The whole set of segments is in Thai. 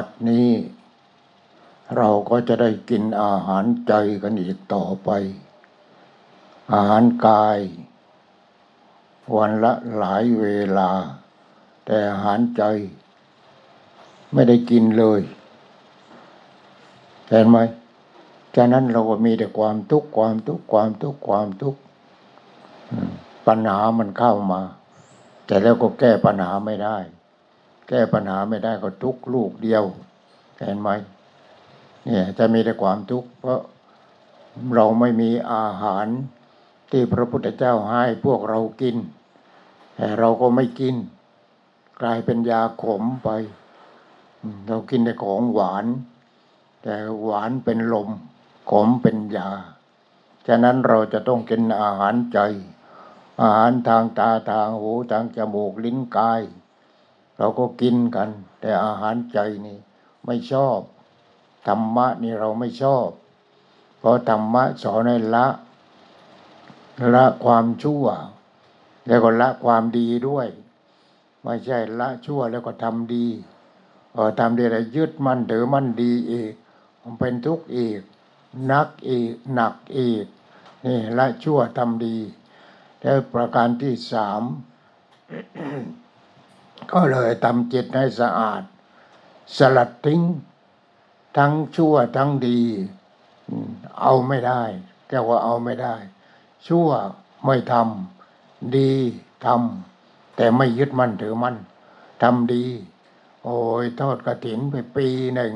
บัดนี้ เราก็จะได้กินอาหารใจกันอีกต่อไป อาหารกาย วันละหลายเวลา แต่อาหารใจ ไม่ได้กินเลยเห็นไหมฉะนั้นเราก็มีแต่ความทุกข์ความทุกข์ความทุกข์ความทุกข์ปัญหามันเข้ามา แต่แล้วก็แก้ปัญหาไม่ได้ แก้ปัญหาไม่ได้ก็ทุกลูกเดียวเห็นไหมเนี่ยจะมีแต่ความทุกข์เพราะเราไม่มีอาหารที่พระพุทธเจ้าให้พวกเรากิน แต่เราก็ไม่กิน กลายเป็นยาขมไป เรากินแต่ของหวาน แต่หวานเป็นลม ขมเป็นยา ฉะนั้นเราจะต้องกินอาหารใจ อาหารทางตาทางหูทางจมูกลิ้นกาย เราก็กินกัน แต่อาหารใจนี่ไม่ชอบ ธรรมะนี่เราไม่ชอบ เพราะธรรมะสอนให้ละ ละความชั่ว แล้วก็ละความดีด้วย ไม่ใช่ละชั่วแล้วก็ทำดีเออทำดีแล้วยึดมั่นถือมั่นดีอีกมันเป็นทุกข์อีกนักอีกหนักอีกนี่ละชั่วทำดี แล้วประการที่สาม ก็เลยทำจิตให้สะอาด สลัดทิ้ง ทั้งชั่วทั้งดี เอาไม่ได้แกว่าเอาไม่ได้ ชั่วไม่ทำดีทำแต่ไม่ยึดมั่นถือมั่นทำดี โอ้ยทอดกระถินไปปีหนึ่ง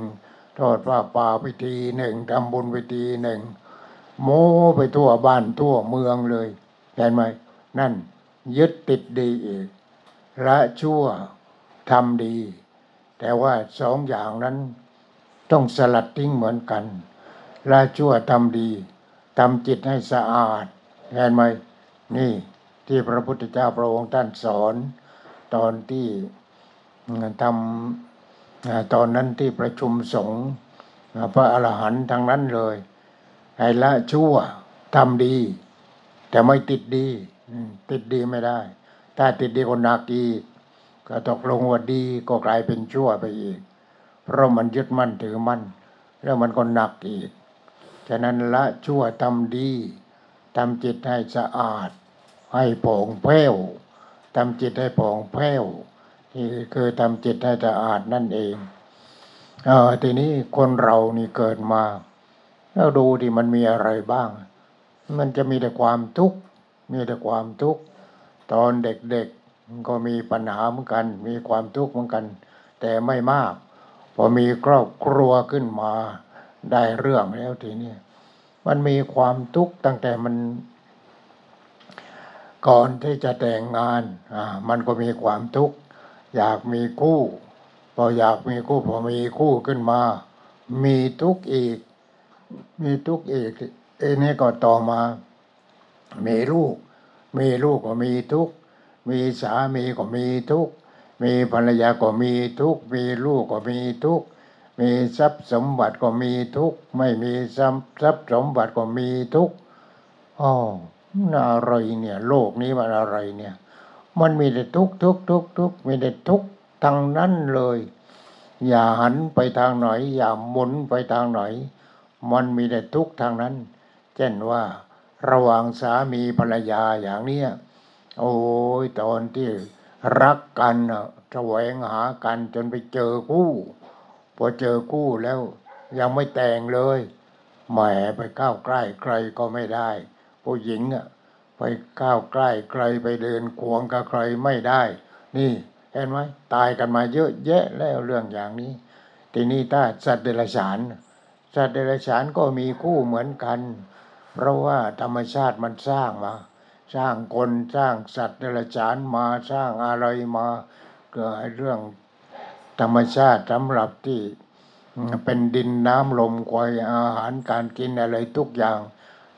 ทอดผ้าป่าไปทีหนึ่งทำบุญไปทีหนึ่งโม้ไปทั่วบ้านทั่วเมืองเลยเห็นไหมนั่นยึดติดดีอีก ละชั่วทำดี แต่ว่าสองอย่างนั้น ต้องสลัดทิ้งเหมือนกันละชั่วทำดีทำจิตให้สะอาดเห็นไหมนี่ที่พระพุทธเจ้าพระองค์ท่านสอน ตอนที่ทำตอนนั้นที่ประชุมสงฆ์พระอรหันต์ทั้งนั้นเลยให้ละชั่วทำดี แต่ไม่ติดดี ติดดีไม่ได้ ถ้าติดดีก็หนักอีกก็ตกลงว่าดีก็กลายเป็นชั่วไปอีก เพราะมันยึดมั่นถือมั่นแล้วมันก็หนักอีก ฉะนั้นละชั่วทำดีทำจิตให้สะอาด ให้ผ่องแผ้วทำจิตให้ผ่องแผ้วนี่คือทำจิตให้สะอาดนั่นเองเออทีนี้คนเรานี่เกิดมา แล้วดูที่มันมีอะไรบ้าง มันจะมีแต่ความทุกข์มีแต่ความทุกข์ ตอนเด็กๆก็มีปัญหาเหมือนกัน มีความทุกข์เหมือนกัน แต่ไม่มาก พอมีครอบครัวขึ้นมาได้เรื่องแล้วทีนี้มันมีความทุกข์ตั้งแต่มันก่อนที่จะแต่งงานอ่ามันก็มีความทุกข์อยากมีคู่ พออยากมีคู่พอมีคู่ขึ้นมา มีทุกข์อีก มีทุกข์อีกเอ้นี่ก็ต่อมา มีลูก มีลูกก็มีทุกข์ มีสามีก็มีทุกข์ มีภรรยาก็มีทุกข์ มีลูกก็มีทุกข์ มีทรัพย์สมบัติก็มีทุกข์ ไม่มีทรัพย์สมบัติก็มีทุกข์อ๋อมันอะไรเนี่ย โลกนี้มันอะไรเนี่ย มันมีแต่ทุกข์ทุกข์ทุกข์ทุกข์มีแต่ทุกข์ทั้งนั้นเลย อย่าหันไปทางไหน อย่าหมุนไปทางไหน มันมีแต่ทุกข์ทางนั้น เช่นว่า ระหว่างสามีภรรยาอย่างเนี้ยโอ้ยตอนที่รักกันะแสวงหากันจนไปเจอคู่พอเจอคู่แล้วยังไม่แต่งเลยแหมไปก้าวใกล้ใครก็ไม่ได้ ผู้หญิงอะไปก้าวใกล้ใครไปเดินควงกับใครไม่ได้ นี่เห็นไหมตายกันมาเยอะแยะแล้วเรื่องอย่างนี้ ทีนี้ถ้าสัตว์เดรัจฉาน สัตว์เดรัจฉานก็มีคู่เหมือนกัน เพราะว่าธรรมชาติมันสร้างมา สร้างคนสร้างสัตว์เดรัจฉานมาสร้างอะไรมาเกิดเรื่องธรรมชาติสำหรับที่เป็นดินน้ำลมควายอาหารการกินอะไรทุกอย่าง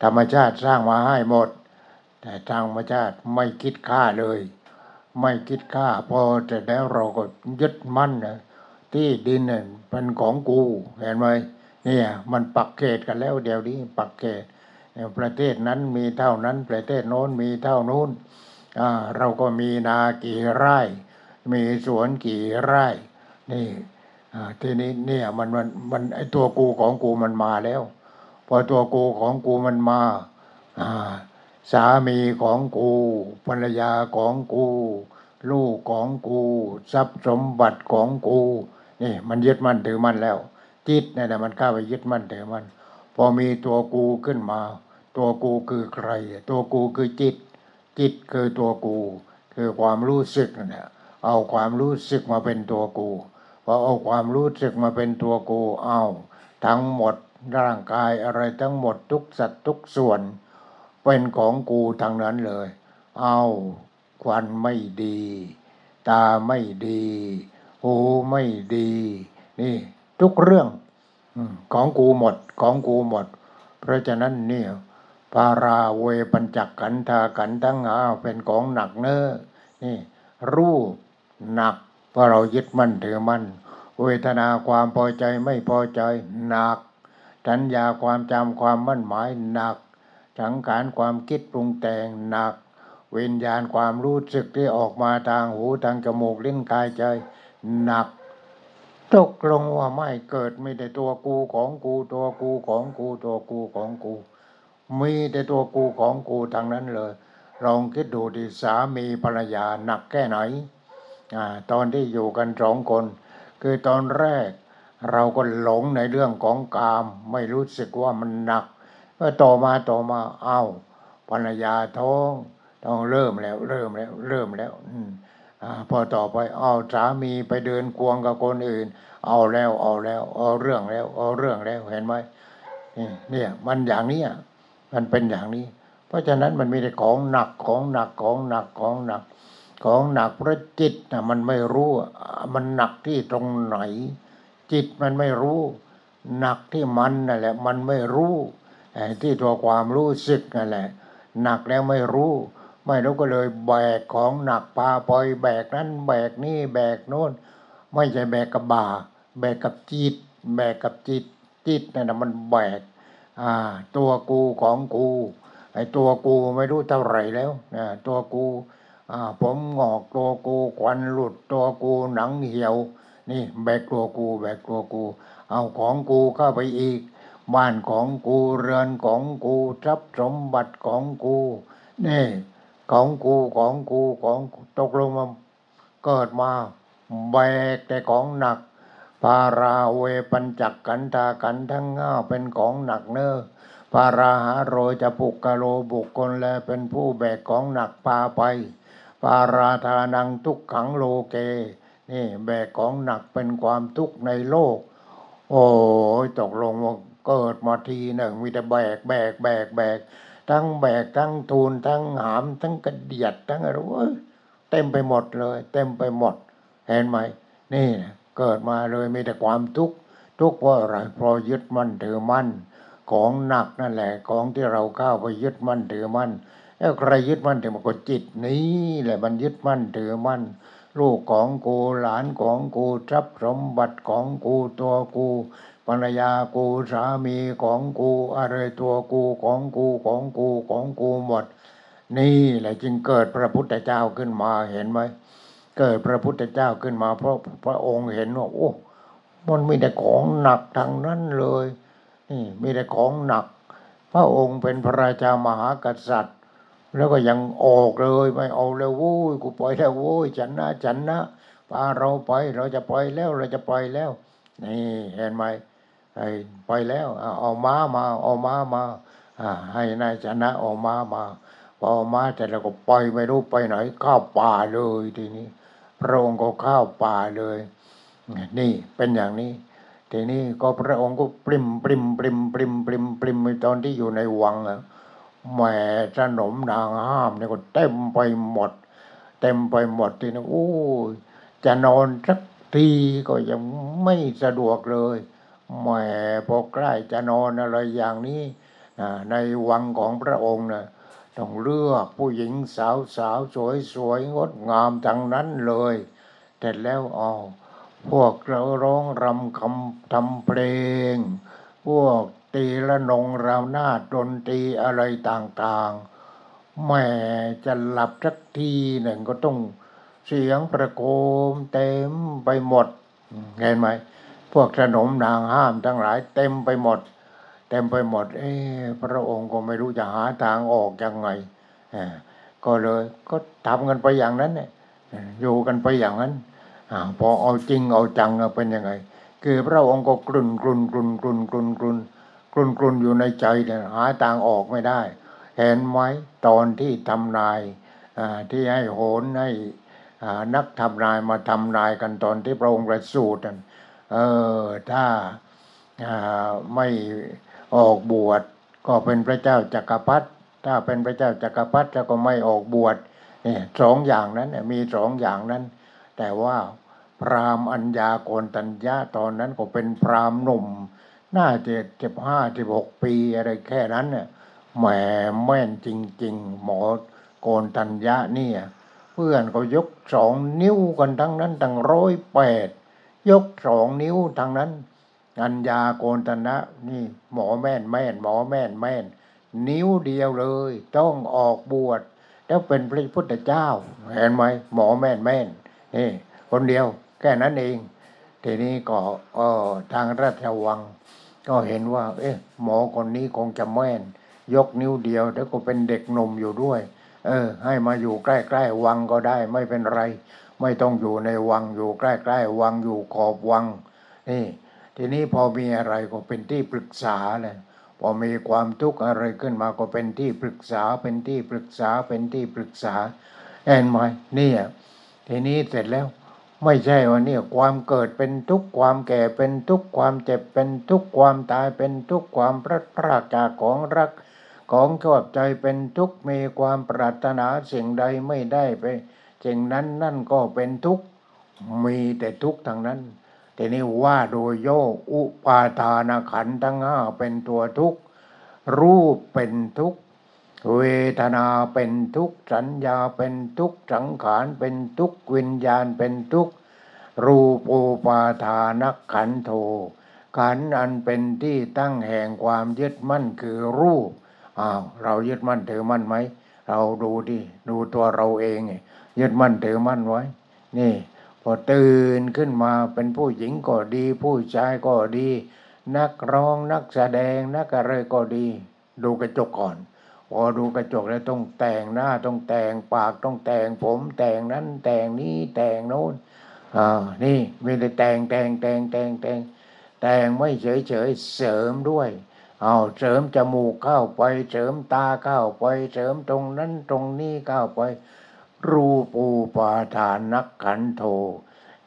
ธรรมชาติสร้างมาให้หมด แต่ทางธรรมชาติไม่คิดค่าเลย ไม่คิดค่า พอแต่แล้วเราก็ยึดมั่นนะที่ดินเนี่ยเป็นของกูเห็นไหมเนี่ยมันปักเขตกันแล้วเดี๋ยวนี้ปักเขต ประเทศนั้นมีเท่านั้น ประเทศโน้นมีเท่านู้นเราก็มีนากี่ไร่ มีสวนกี่ไร่ นี่ทีนี้เนี่ยมันมันมันไอตัวกูของกูมันมาแล้ว พอตัวกูของกูมันมาสามีของกูภรรยาของกู ลูกของกู ทรัพย์สมบัติของกูนี่มันยึดมั่นถือมั่นแล้วจิตเนี่ยนะมันเข้าไปยึดมั่นถือมั่นพอมีตัวกูขึ้นมา ตัวกูคือใคร ตัวกูคือจิต จิตคือตัวกู คือความรู้สึกเนั่นแหละเอาความรู้สึกมาเป็นตัวกูพอเอาความรู้สึกมาเป็นตัวกูเอาทั้งหมดร่างกายอะไรทั้งหมดทุกสัตว์ทุกส่วน เป็นของกูทั้งนั้นเลย เอาควันไม่ดี ตาไม่ดีหูไม่ดี นี่ ทุกเรื่องของกูหมดของกูหมด เพราะฉะนั้นเนี่ย ปาราเวปัญจักขันธาขันทั้งหาเป็นของหนักเน้อนี่รูปหนักเพราะเรายึดมั่นถือมั่นเวทนาความพอใจไม่พอใจหนักสัญญาความจำความมั่นหมายหนักสังขารความคิดปรุงแต่งหนัก วิญญาณความรู้สึกที่ออกมาทางหูทางจมูกลิ้นกายใจหนักตกลงว่าไม่เกิดไม่แต่ตัวกูของกูตัวกูของกูตัวกูของกู มีแต่ตัวกูของกูทางนั้นเลยลองคิดดูดิสามีภรรยาหนักแค่ไหนอ่าตอนที่อยู่กันสองคน คือตอนแรก เราก็หลงในเรื่องของกาม ไม่รู้สึกว่ามันหนักเมื่อต่อมาต่อมาเอ้าภรรยาท้องต้องเริ่มแล้ว เริ่มแล้ว เริ่มแล้ว อืมอาพอต่อไปเอาสามีไปเดินควงกับคนอื่น เอาแล้วเอาแล้ว เอาเรื่องแล้ว เอาเรื่องแล้วเห็นไหมนี่เนี่ย มันอย่างนี้ มันเป็นอย่างนี้ เพราะฉะนั้นมันมีแต่ของหนักของหนักของหนักของหนัก ของหนักเพราะจิตนะมันไม่รู้มันหนักที่ตรงไหน จิตมันไม่รู้ หนักที่มันนั่นแหละ มันไม่รู้ที่ตัวความรู้สึกนั่นแหละ หนักแล้วไม่รู้ ไม่รู้ก็เลยแบกของหนักพาปล่อยแบกนั้นแบกนี่แบกโน่นไม่ใช่แบกกับบ่าแบกกับจิต แบกกับจิตจิตนั่นนะมันแบก อ่า ตัวกูของกูไอ้ตัวกูไม่รู้เท่าไหร่แล้วนะตัวกูอ่าผมงอกตัวกูควันหลุดตัวกูหนังเหี่ยว นี่แบกตัวกู แบกตัวกู เอาของกูเข้าไปอีก บ้านของกูเรือนของกูทรัพย์สมบัติของกูนี่ของกูของกูของตกลงมาเกิดมาแบกแต่ของหนัการาเวปัญจักขันธาขันทั้งห้าเป็นของหนักเนอ้อปาราหาโรจะปุกกะโลบุคคลแลเป็นผู้แบกของหนักพาไป ปาราธานังทุกขังโลเก นี่แบกของหนักเป็นความทุกข์ในโลก โอ้ยตกลงว่าเกิดมาทีหนึ่งมีแต่แบกแบกแบกแบก ทั้งแบกทั้งทูลทั้งหาม ทั้งกระเดียดทั้งอะไรเว้เต็มไปหมดเลย เต็มไปหมด เห็นไหมนี่นะ เกิดมาเลยมีแต่ความทุกข์ทุกข์เพราะอะไรเพราะยึดมั่นถือมั่นของหนักนั่นแหละของที่เราเข้าไปยึดมั่นถือมั่นแล้วใครยึดมั่นถือมันก็จิตนี้แหละมันยึดมั่นถือมั่นลูกของกูหลานของกูทรัพย์สมบัติของกูตัวกูภรรยากูสามีของกูอะไรตัวกูของกูของกูของกูหมด นี่แหละจึงเกิดพระพุทธเจ้าขึ้นมาเห็นไหม เกิดพระพุทธเจ้าขึ้นมาเพราะพระองค์เห็นว่าโอ้ มันมีแต่ของหนักทางนั้นเลย นี่มีแต่ของหนัก พระองค์เป็นพระราชามหากษัตริย์ แล้วก็ยังออกเลยไม่เอาแล้วโว้ยกูปล่อยแล้วโว้ยฉันนะฉันนะพาเราไปเราจะปล่อยแล้วเราจะปล่อยแล้ว นี่เห็นไหมไอ้ไปแล้วเอาม้ามาเอาม้ามาให้นายชนะเอาม้ามาพอมาแต่เราก็ปล่อยไม่รู้ไปไหนเข้าวป่าเลยทีนี้ พระองค์ก็เข้าวป่าเลย นี่เป็นอย่างนี้ ทีนี้ก็พระองค์ก็ปริมปริมปริมปริมปริมปริมตอนที่อยู่ในวังอะแหม่ขนมนางห้ามเนี่ยก็เต็มไปหมด เต็มไปหมดทีนี้โอ้ยจะนอนสักทีก็ยังไม่สะดวกเลยแหมพอใกล้จะนอนอะไรอย่างนี้ในวังของพระองค์นะ ต้องเลือกผู้หญิงสาวสาวสวยสวยงดงามทั้งนั้นเลยเสร็จแล้วอ๋อพวกเราร้องรำคำทำเพลง พวกตีละนงราวนาดดนตรีอะไรต่างๆแม่จะหลับสักทีหนึ่งก็ต้องเสียงประโคมเต็มไปหมดเห็นไหมพวกขนมนางห้ามทั้งหลายเต็มไปหมด เต็มไปหมด เอ๊ะพระองค์ก็ไม่รู้จะหาทางออกยังไงอ่อก็เลยก็ทำกันไปอย่างนั้นเนี่ยอยู่กันไปอย่างนั้นอพอเอาจริงเอาจังเป็นยังไง คือพระองค์ก็กลุ่นกลุ่นกลุ่นกลุ่นกลุ่นกลุ่นกลุ่นกลุ่นอยู่ในใจเนี่ยหาทางออกไม่ได้ เห็นไหมตอนที่ทำนายอ่าที่ให้โหนให้นักทำนายมาทำนายกันตอนที่พระองค์ประสูตินั่นเออถ้าอ่าไม่ ออกบวชก็เป็นพระเจ้าจักรพรรดิถ้าเป็นพระเจ้าจักรพรรดิแล้วก็ไม่ออกบวชเนี่ยสองอย่างนั้นมีสองอย่างนั้น แต่ว่าพรามอัญญาโกนตัญญาตอนนั้นก็เป็นพรามหนุ่มน่าจะเจ็บห้าสิบหกปีอะไรแค่นั้นเนี่ยแหมแม่นจริง ๆ หมอโกนตัญญาเนี่ย เพื่อนก็ยกสองนิ้วกันทั้งนั้นตั้งร้อยแปดยกสองนิ้วทั้งนั้น อัญญาโกนตัญญะนี่ หมอแม่นแม่น หมอแม่นแม่น นิ้วเดียวเลย ต้องออกบวชแล้วเป็นพระพุทธเจ้า เห็นไหมหมอแม่นแม่นนี่คนเดียวแค่นั้นเองทีนี้ก็เออทางราชวัง ก็เห็นว่า เอ๊ะ หมอคนนี้คงจะแม่น ยกนิ้วเดียวแล้วก็เป็นเด็กหนุ่มอยู่ด้วย เออ ให้มาอยู่ใกล้ๆวังก็ได้ ไม่เป็นไร ไม่ต้องอยู่ในวังอยู่ใกล้ๆวังอยู่ขอบวัง นี่ ทีนี้พอมีอะไรก็เป็นที่ปรึกษาเลยพอมีความทุกข์อะไรขึ้นมาก็เป็นที่ปรึกษาเป็นที่ปรึกษาเป็นที่ปรึกษาเห็นไหมนี่ยทีนี้เสร็จแล้ว ไม่ใช่ว่าเนี่ยความเกิดเป็นทุกข์ความแก่เป็นทุกข์ความเจ็บเป็นทุกข์ความตายเป็นทุกข์ความพลัดพรากจากของรักของชอบใจเป็นทุกข์มีความปรารถนาสิ่งใดไม่ได้ไปสิ่งนั้นนั่นก็เป็นทุกข์มีแต่ทุกข์ทางนั้น ทีนี้ว่าโดยโยอุปาทานขันทั้งห้าเป็นตัวทุกข์ รูปเป็นทุกข์ เวทนาเป็นทุกข์ สัญญาเป็นทุกข์ สังขารเป็นทุกข์ วิญญาณเป็นทุกข์ รูปูปาทานขันโท ขันอันเป็นที่ตั้งแห่งความยึดมั่นคือรูปอ้าวเรายึดมั่นถือมั่นไหม เราดูดิดูตัวเราเองไงยึดมั่นถือมั่นไว้ นี่ พอตื่นขึ้นมาเป็นผู้หญิงก็ดี ผู้ชายก็ดี นักร้องนักแสดงนักอะไรก็ดี ดูกระจกก่อนพอดูกระจกแล้วต้องแต่งหน้าต้องแต่งปากต้องแต่งผมแต่งนั้นแต่งนี้แต่งโน้นอ่านี่มีแต่แต่งแต่งแต่งแต่งแต่งแต่งไม่เฉยเฉยเสริมด้วยเอาเสริมจมูกเข้าไป เสริมตาเข้าไป เสริมตรงนั้นตรงนี้เข้าไป รูปูปาทานนักขันโท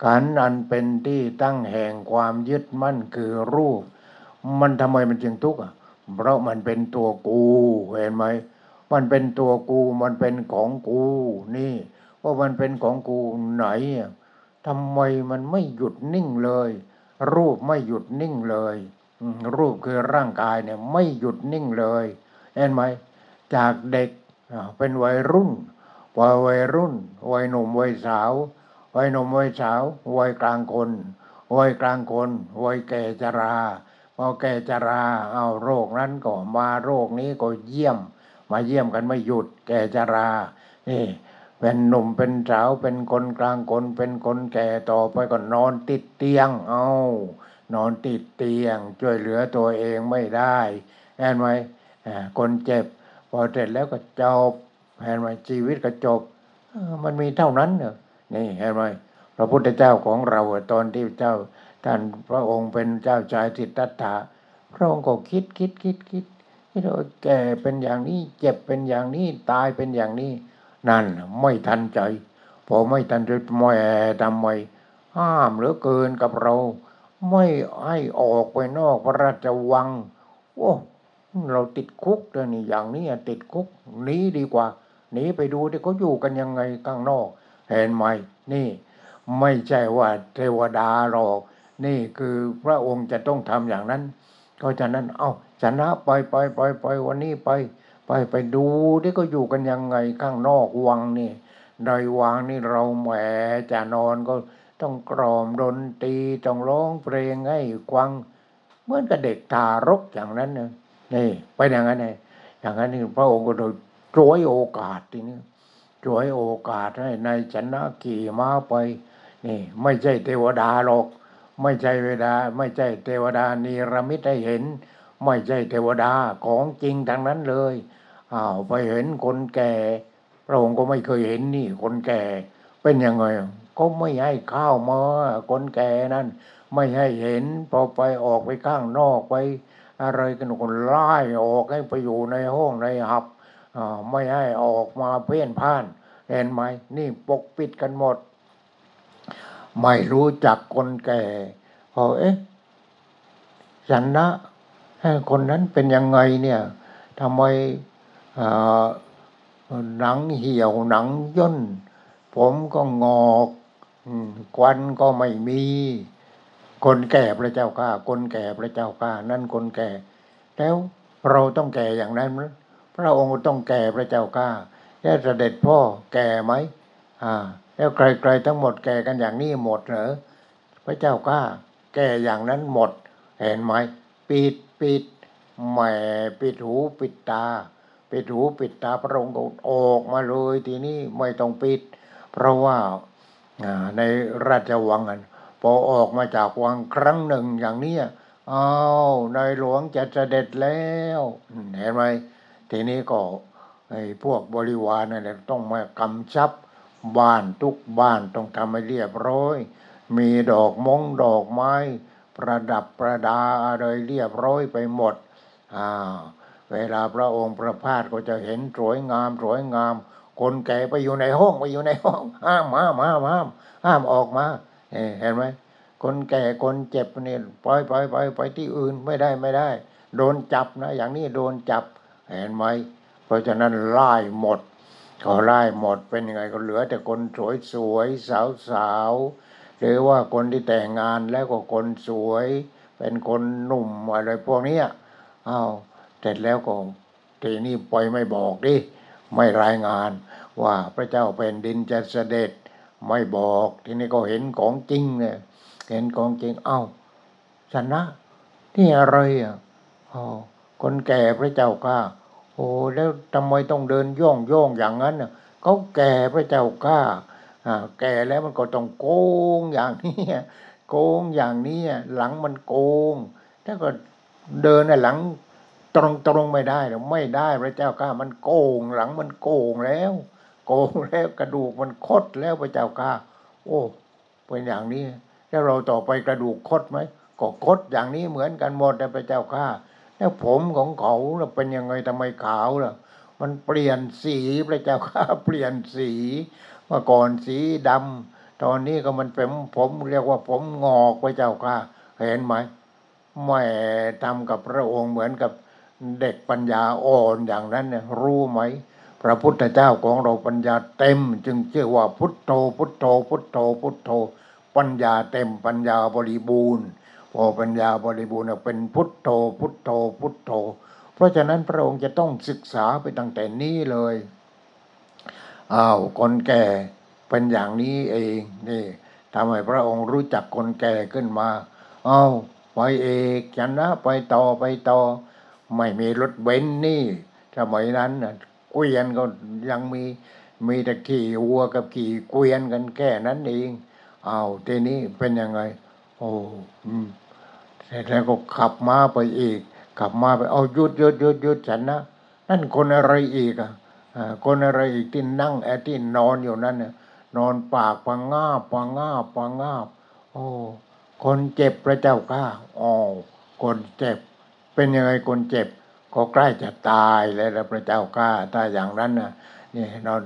ขันอันเป็นที่ตั้งแห่งความยึดมั่นคือรูป มันทำไมมันจึงทุกข์อะเพราะมันเป็นตัวกูเห็นไหมมันเป็นตัวกูมันเป็นของกูนี่เพรามันเป็นของกูไหนทำไมมันไม่หยุดนิ่งเลย รูปไม่หยุดนิ่งเลยรูปคือร่างกายเนี่ยไม่หยุดนิ่งเลย เห็นไหมจากเด็กเป็นวัยรุ่น พอวัยรุ่น วัยหนุ่มวัยสาว วัยหนุ่มวัยสาว วัยกลางคน วัยกลางคน วัยแก่ชรา พอแก่ชรา เอาโรคนั้นก็มาโรคนี้ก็เยี่ยม มาเยี่ยมกันไม่หยุด แก่ชรานี่เป็นหนุ่มเป็นสาวเป็นคนกลางคน เป็นคนแก่ต่อไปก็นอนติดเตียง เอานอนติดเตียง ช่วยเหลือตัวเองไม่ได้เห็นไหมคนเจ็บ พอเสร็จแล้วก็จบ เห็นไหมชีวิตก็จบมันมีเท่านั้นเนอะนี่เห็นไหมพระพุทธเจ้าของเราตอนที่เจ้าท่านพระองค์เป็นเจ้าชายสิทธัตถะพระองค์ก็คิดคิดคิดคิดคิดว่าแก่เป็นอย่างนี้เจ็บเป็นอย่างนี้ตายเป็นอย่างนี้ นั่นไม่ทันใจพอไม่ทันใจแม่ทำไมห้ามเหลือเกินกับเรา ไม่ให้ออกไปนอกพระราชวัง โอ้เราติดคุกเลยนี่อย่างนี้ติดคุกหนีดีกว่า หนีไปดูที่เขาอยู่กันยังไงข้างนอก เห็นไหมนี่ ไม่ใช่ว่าเทวดาหรอกนี่คือพระองค์จะต้องทำอย่างนั้นเพราะฉะนั้น เอา้าชนะไปไปไปไปวันนี้ไป ไปไปดูที่เขาอยู่กันยังไงข้างนอกวังนี่ในวังนี่เราแหมจะนอนก็ต้องกรอมดนตรีต้องร้องเพลงให้ควัง เหมือนกับเด็กทารกอย่างนั้นนะนี่ไปอย่างนั้นไงอย่างนั้นนี่พระองค์ก็โดย ช่วยโอกาสทีนี้ช่วยโอกาสให้ในายชนะขี่ม้าไป นี่ ไม่ใช่เทวดาหรอก ไม่ใช่เวดา ไม่ใช่เทวดานิรมิตให้เห็น ไม่ใช่เทวดาของจริงทางนั้นเลยอ้าวไปเห็นคนแก่พระองค์ก็ไม่เคยเห็นนี่ คนแก่เป็นยังไงก็ไม่ให้ข้าวมาคนแก่นั่น ไม่ให้เห็นพอไปออกไปข้างนอกไป อะไรกันคนไล่ออกให้ไปอยู่ในห้องในหับ ไม่ให้ออกมาเพ่นพ่าน เห็นไหมนี่ปกปิดกันหมด ไม่รู้จักคนแก่พอเอ๊ะสันนะคนนั้นเป็นยังไงเนี่ยทำไมอ่าหนังเหี่ยวหนังย่น ผมก็งอกควันก็ไม่มี คนแก่พระเจ้าข้าคนแก่พระเจ้าข้านั่นคนแก่ แล้วเราต้องแก่อย่างนั้นไหม ระองค์ต้องแก่พระเจ้าข้าแล้วเสด็จพ่อแก่ไหมอ่าแล้วใครๆทั้งหมดแก่กันอย่างนี้หมดเหรอพระเจ้าข้าแก่อย่างนั้นหมด เห็นไหมปิดปิดแหมปิดหูปิดตา ปิดหูปิดตาพระองค์ก็ออกมาเลยทีนี้ไม่ต้องปิด เพราะว่าอ่าในราชวังอันพอออกมาจากวังครั้งหนึ่งอย่างนี้อ้าวนายหลวงจะเสด็จแล้ว เห็นไหม ทีนี้ก็ไอ้พวกบริวารนั่นแหละต้องมากำชับบ้านทุกบ้านต้องทำให้เรียบร้อย มีดอกมงดอกไม้ ประดับประดาอะไรเรียบร้อยไปหมดอ่าเวลาพระองค์ประพาสก็จะเห็นสวยงามสวยงาม คนแก่ไปอยู่ในห้องไปอยู่ในห้องห้ามห้ามห้ามห้ามห้ามออกมาเห็นไหมคนแก่คนเจ็บเนี่ยปล่อยปล่อยปล่อยไปที่อื่นไม่ได้ไม่ได้ โดนจับนะ อย่างนี้โดนจับ เห็นไหมเพราะฉะนั้นไล่หมดก็ไล่หมดเป็นยังไงก็เหลือแต่คนสวยสวยสาวสาวๆหรือว่าคนที่แต่งงานแล้วก็คนสวย เป็นคนหนุ่มอะไรพวกนี้อ้าวเสร็จแล้วก็ทีนี้ปล่อยไม่บอกดิไม่รายงานว่าพระเจ้าแผ่นดินจะเสด็จไม่บอกทีนี้ก็เห็นของจริงเนี่ยเห็นของจริงเอ้าชนะ นี่อะไรอะอ๋อคนแก่พระเจ้าข้า อ้แล้วทำไมต้องเดินย่องย่องอย่างนั้นน่ะเขาแก่พระเจ้าข้าอ่าแก่แล้วมันก็ต้องโกงอย่างนี้โกงอย่างนี้หลังมันโกง ถ้าก็เดินน่ะหลังตรงตรงไม่ได้หรอไม่ได้พระเจ้าข้ามันโกงหลังมันโกงแล้ว โกงแล้วกระดูกมันคดแล้วพระเจ้าข้าโอ้เป็นอย่างนี้แล้วเราต่อไปกระดูกคดไหมก็คดอย่างนี้เหมือนกันหมดนะพระเจ้าข้า แล้วผมของเขาเป็นยังไงทำไมขาวล่ะ มันเปลี่ยนสีพระเจ้าข้าเปลี่ยนสีเมื่อก่อนสีดำตอนนี้ก็มันเป็นผมเรียกว่าผมงอกพระเจ้าข้าเห็นไหมแหม่ทำกับพระองค์เหมือนกับเด็กปัญญาอ่อนอย่างนั้นเนี่ยรู้ไหม พระพุทธเจ้าของเราปัญญาเต็ม จึงชื่อว่าพุทโธพุทโธพุทโธพุทโธ ปัญญาเต็มปัญญาบริบูรณ์ พอปัญญาบริบูรณ์เป็นพุทโธ พุทโธ พุทโธ เพราะฉะนั้นพระองค์จะต้องศึกษาไปตั้งแต่นี้เลยอ้าวคนแก่เป็นอย่างนี้เองนี่ทำให้พระองค์รู้จักคนแก่ขึ้นมาอ้าวไปเอกชนะไปต่อไปต่อ ไม่มีรถเบนซ์นี่สมัยนั้นเกวียนก็ยังมีมีแต่ขี่วัวกับขี่เกวียนกันแค่นั้นเองอ้าวทีนี้เป็นยังไง โอ้อืม เสร็จแล้วก็ขับมาไปอีก ขับมาไปเอาหยุดหยุดหยุดหยุดฉันนะนั่นคนอะไรอีกอะอ่าคนอะไรอีกที่นั่งแอที่นอนอยู่นั่นน่ะนอนปากปังงาบปังงาบปังงาบโอ้คนเจ็บพระเจ้าข้าอ๋อคนเจ็บ เป็นยังไงคนเจ็บ ก็ใกล้จะตายแล้วนะพระเจ้าข้าถ้าอย่างนั้นนะนี่นอน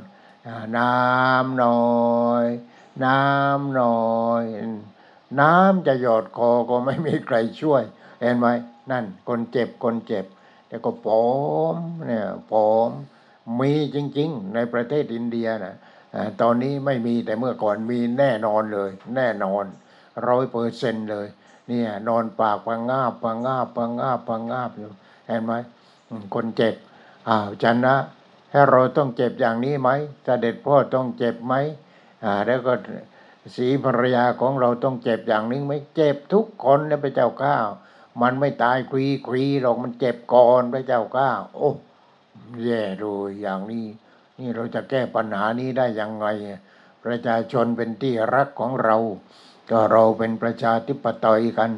น้ำหน่อย น้ำหน่อย น้ำจะหยอดคอก็ไม่มีใครช่วย เห็นไหมนั่น คนเจ็บคนเจ็บ แต่ก็ผอมเนี่ยผอมมีจริง ๆ ในประเทศอินเดียนะตอนนี้ไม่มีแต่เมื่อก่อนมีแน่นอนเลย แน่นอนร้อยเปอร์เซนเลย เนี่ยนอนปากพังงาบพังงาบพังงาบพังงาบอยู่เห็นไหมคนเจ็บอ้าวจันนะให้เราต้องเจ็บอย่างนี้ไหมเสด็จพ่อต้องเจ็บไหมอ่าแล้วก็ สีภรรยาของเราต้องเจ็บอย่างนี้ไหมเจ็บทุกคนนะพระเจ้าข้าว มันไม่ตายควีควีหรอกมันเจ็บก่อนพระเจ้าข้าวโอ้แย่เลยอย่างนี้ นี่เราจะแก้ปัญหานี้ได้ยังไง ประชาชนเป็นที่รักของเรา ก็เราเป็นประชาธิปไตยกัน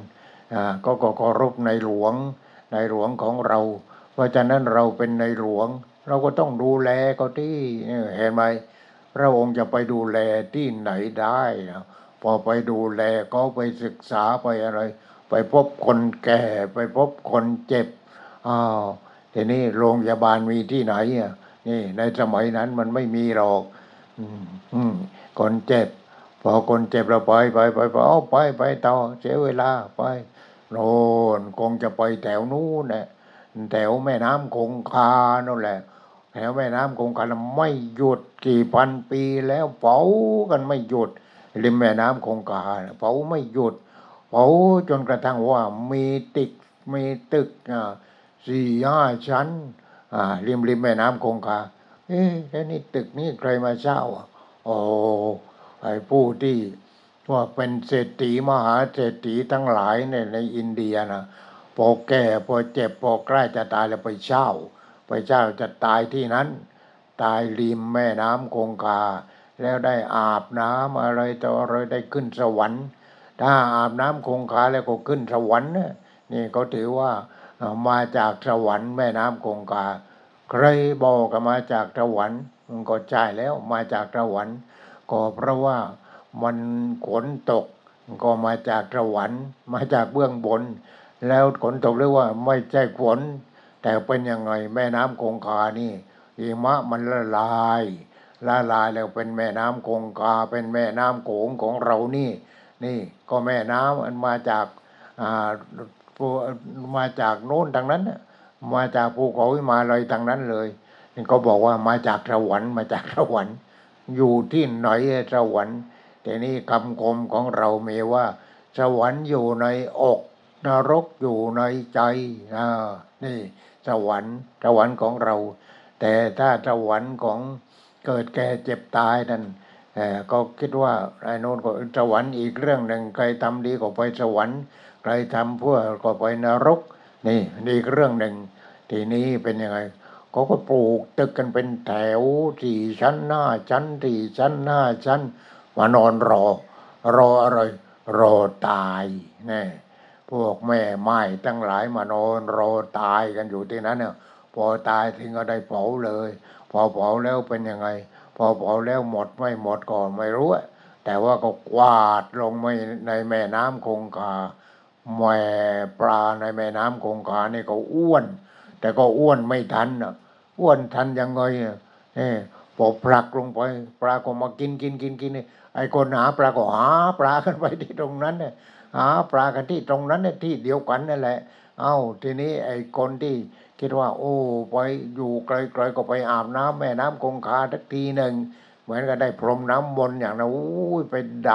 อ่าก็ก็เคารพในหลวงในหลวงของเรา เพราะฉะนั้นเราเป็นในหลวง เราก็ต้องดูแลเขาที่เห็นไหม พระองค์จะไปดูแลที่ไหนได้นะพอไปดูแลก็ไปศึกษาไปอะไร ไปพบคนแก่ไปพบคนเจ็บอ้าวทีนี้โรงพยาบาลมีที่ไหนอะนี่ในสมัยนั้นมันไม่มีหรอกอืมอืมคนเจ็บ พอคนเจ็บเราไปไปไปไปเอาไปไปต่อเสียเวลาไปโน่นคงจะไปแถวนู้นแหละแถวแม่น้ำคงคานั่นแหละ แถวแม่น้ำคงคาไม่หยุดกี่พันปีแล้วเผากันไม่หยุด ริมแม่น้ำคงคาเผาไม่หยุด เผาจนกระทั่งว่ามีตึกมีตึกสี่ห้าชั้นอ่าริมริมแม่น้ำคงคาเอ๊ะแล้วนี่ตึกนี้ใครมาเช่าอะโอ้ไอ้ผู้ที่ว่าเป็นเศรษฐีมหาเศรษฐีทั้งหลายในในอินเดียนะพอแก่พอเจ็บพอใกล้จะตายแล้วไปเช่า ไปเช่าจะตายที่นั้น ตายริมแม่น้ำคงคา แล้วได้อาบน้ำอะไรต่ออะไรได้ขึ้นสวรรค์ ถ้าอาบน้ำคงคาแล้วก็ขึ้นสวรรค์นี่เขาถือว่ามาจากสวรรค์แม่น้ำคงคา ใครบอกมาจากสวรรค์มันก็ใช่แล้วมาจากสวรรค์ก็เพราะว่ามันฝนตกก็มาจากสวรรค์มาจากเบื้องบน แล้วฝนตกเรียกว่าไม่ใช่ฝน แต่เป็นยังไงแม่น้ำคงคานี่หิมะมันละลาย ละลายแล้วเป็นแม่น้ำคงคาเป็นแม่น้ำโขงของเรานี่ นี่ก็แม่น้ำมันมาจากอ่ามาจากโน้นทางนั้นมาจากภูเขาหิมาเลยทางนั้นเลยนี่ก็บอกว่ามาจากสวรรค์มาจากสวรรค์อยู่ที่ไหนสวรรค์แต่นี่คำคมของเรามีว่า สวรรค์อยู่ในอก นรกอยู่ในใจอ่านี่ สวรรค์สวรรค์ของเรา แต่ถ้าสวรรค์ของเกิดแก่เจ็บตายนั่นก็คิดว่าไอ้โน้นก็สวรรค์อีกเรื่องหนึ่งใครทำดีก็ไปสวรรค์ใครทำชั่วก็ไปนรกนี่นี่อีกเรื่องหนึ่งทีนี้เป็นยังไงเขาก็ปลูกตึกกันเป็นแถวสี่ชั้นหน้าชั้นสี่ชั้นหน้าชั้นมานอนรอ รออะไรรอตายแน่ วกแม่ไม้ทั้งหลายมานอนรอตายกันอยู่ที่นั้นเนี่ยพอตายทิ้งก็ได้เผาเลย พอเผาแล้วเป็นยังไง พอเผาแล้วหมดไม่หมดก็ไม่รู้แต่ว่าก็กวาดลงไปในแม่น้ำคงคาแม่ปลาในแม่น้ำคงคานี่ก็อ้วน แต่ก็อ้วนไม่ทันอะอ้วนทันยังไงอะเอ่พอผลักลงไปปลาก็มากินกินกินกินไอ้คนหาปลาก็หาปลากันไปที่ตรงนั้นเนี่ย หาปลากันที่ตรงนั้นเนี่ยที่เดียวกันนั่นแหละ เอ้าทีนี้ไอ้คนที่คิดว่า โอ้ไปอยู่ไกลๆก็ไปอาบน้ำแม่น้ำคงคาทักทีหนึ่งเหมือนกับได้พรมน้ำมนต์อย่างนั้นอู้ยไปด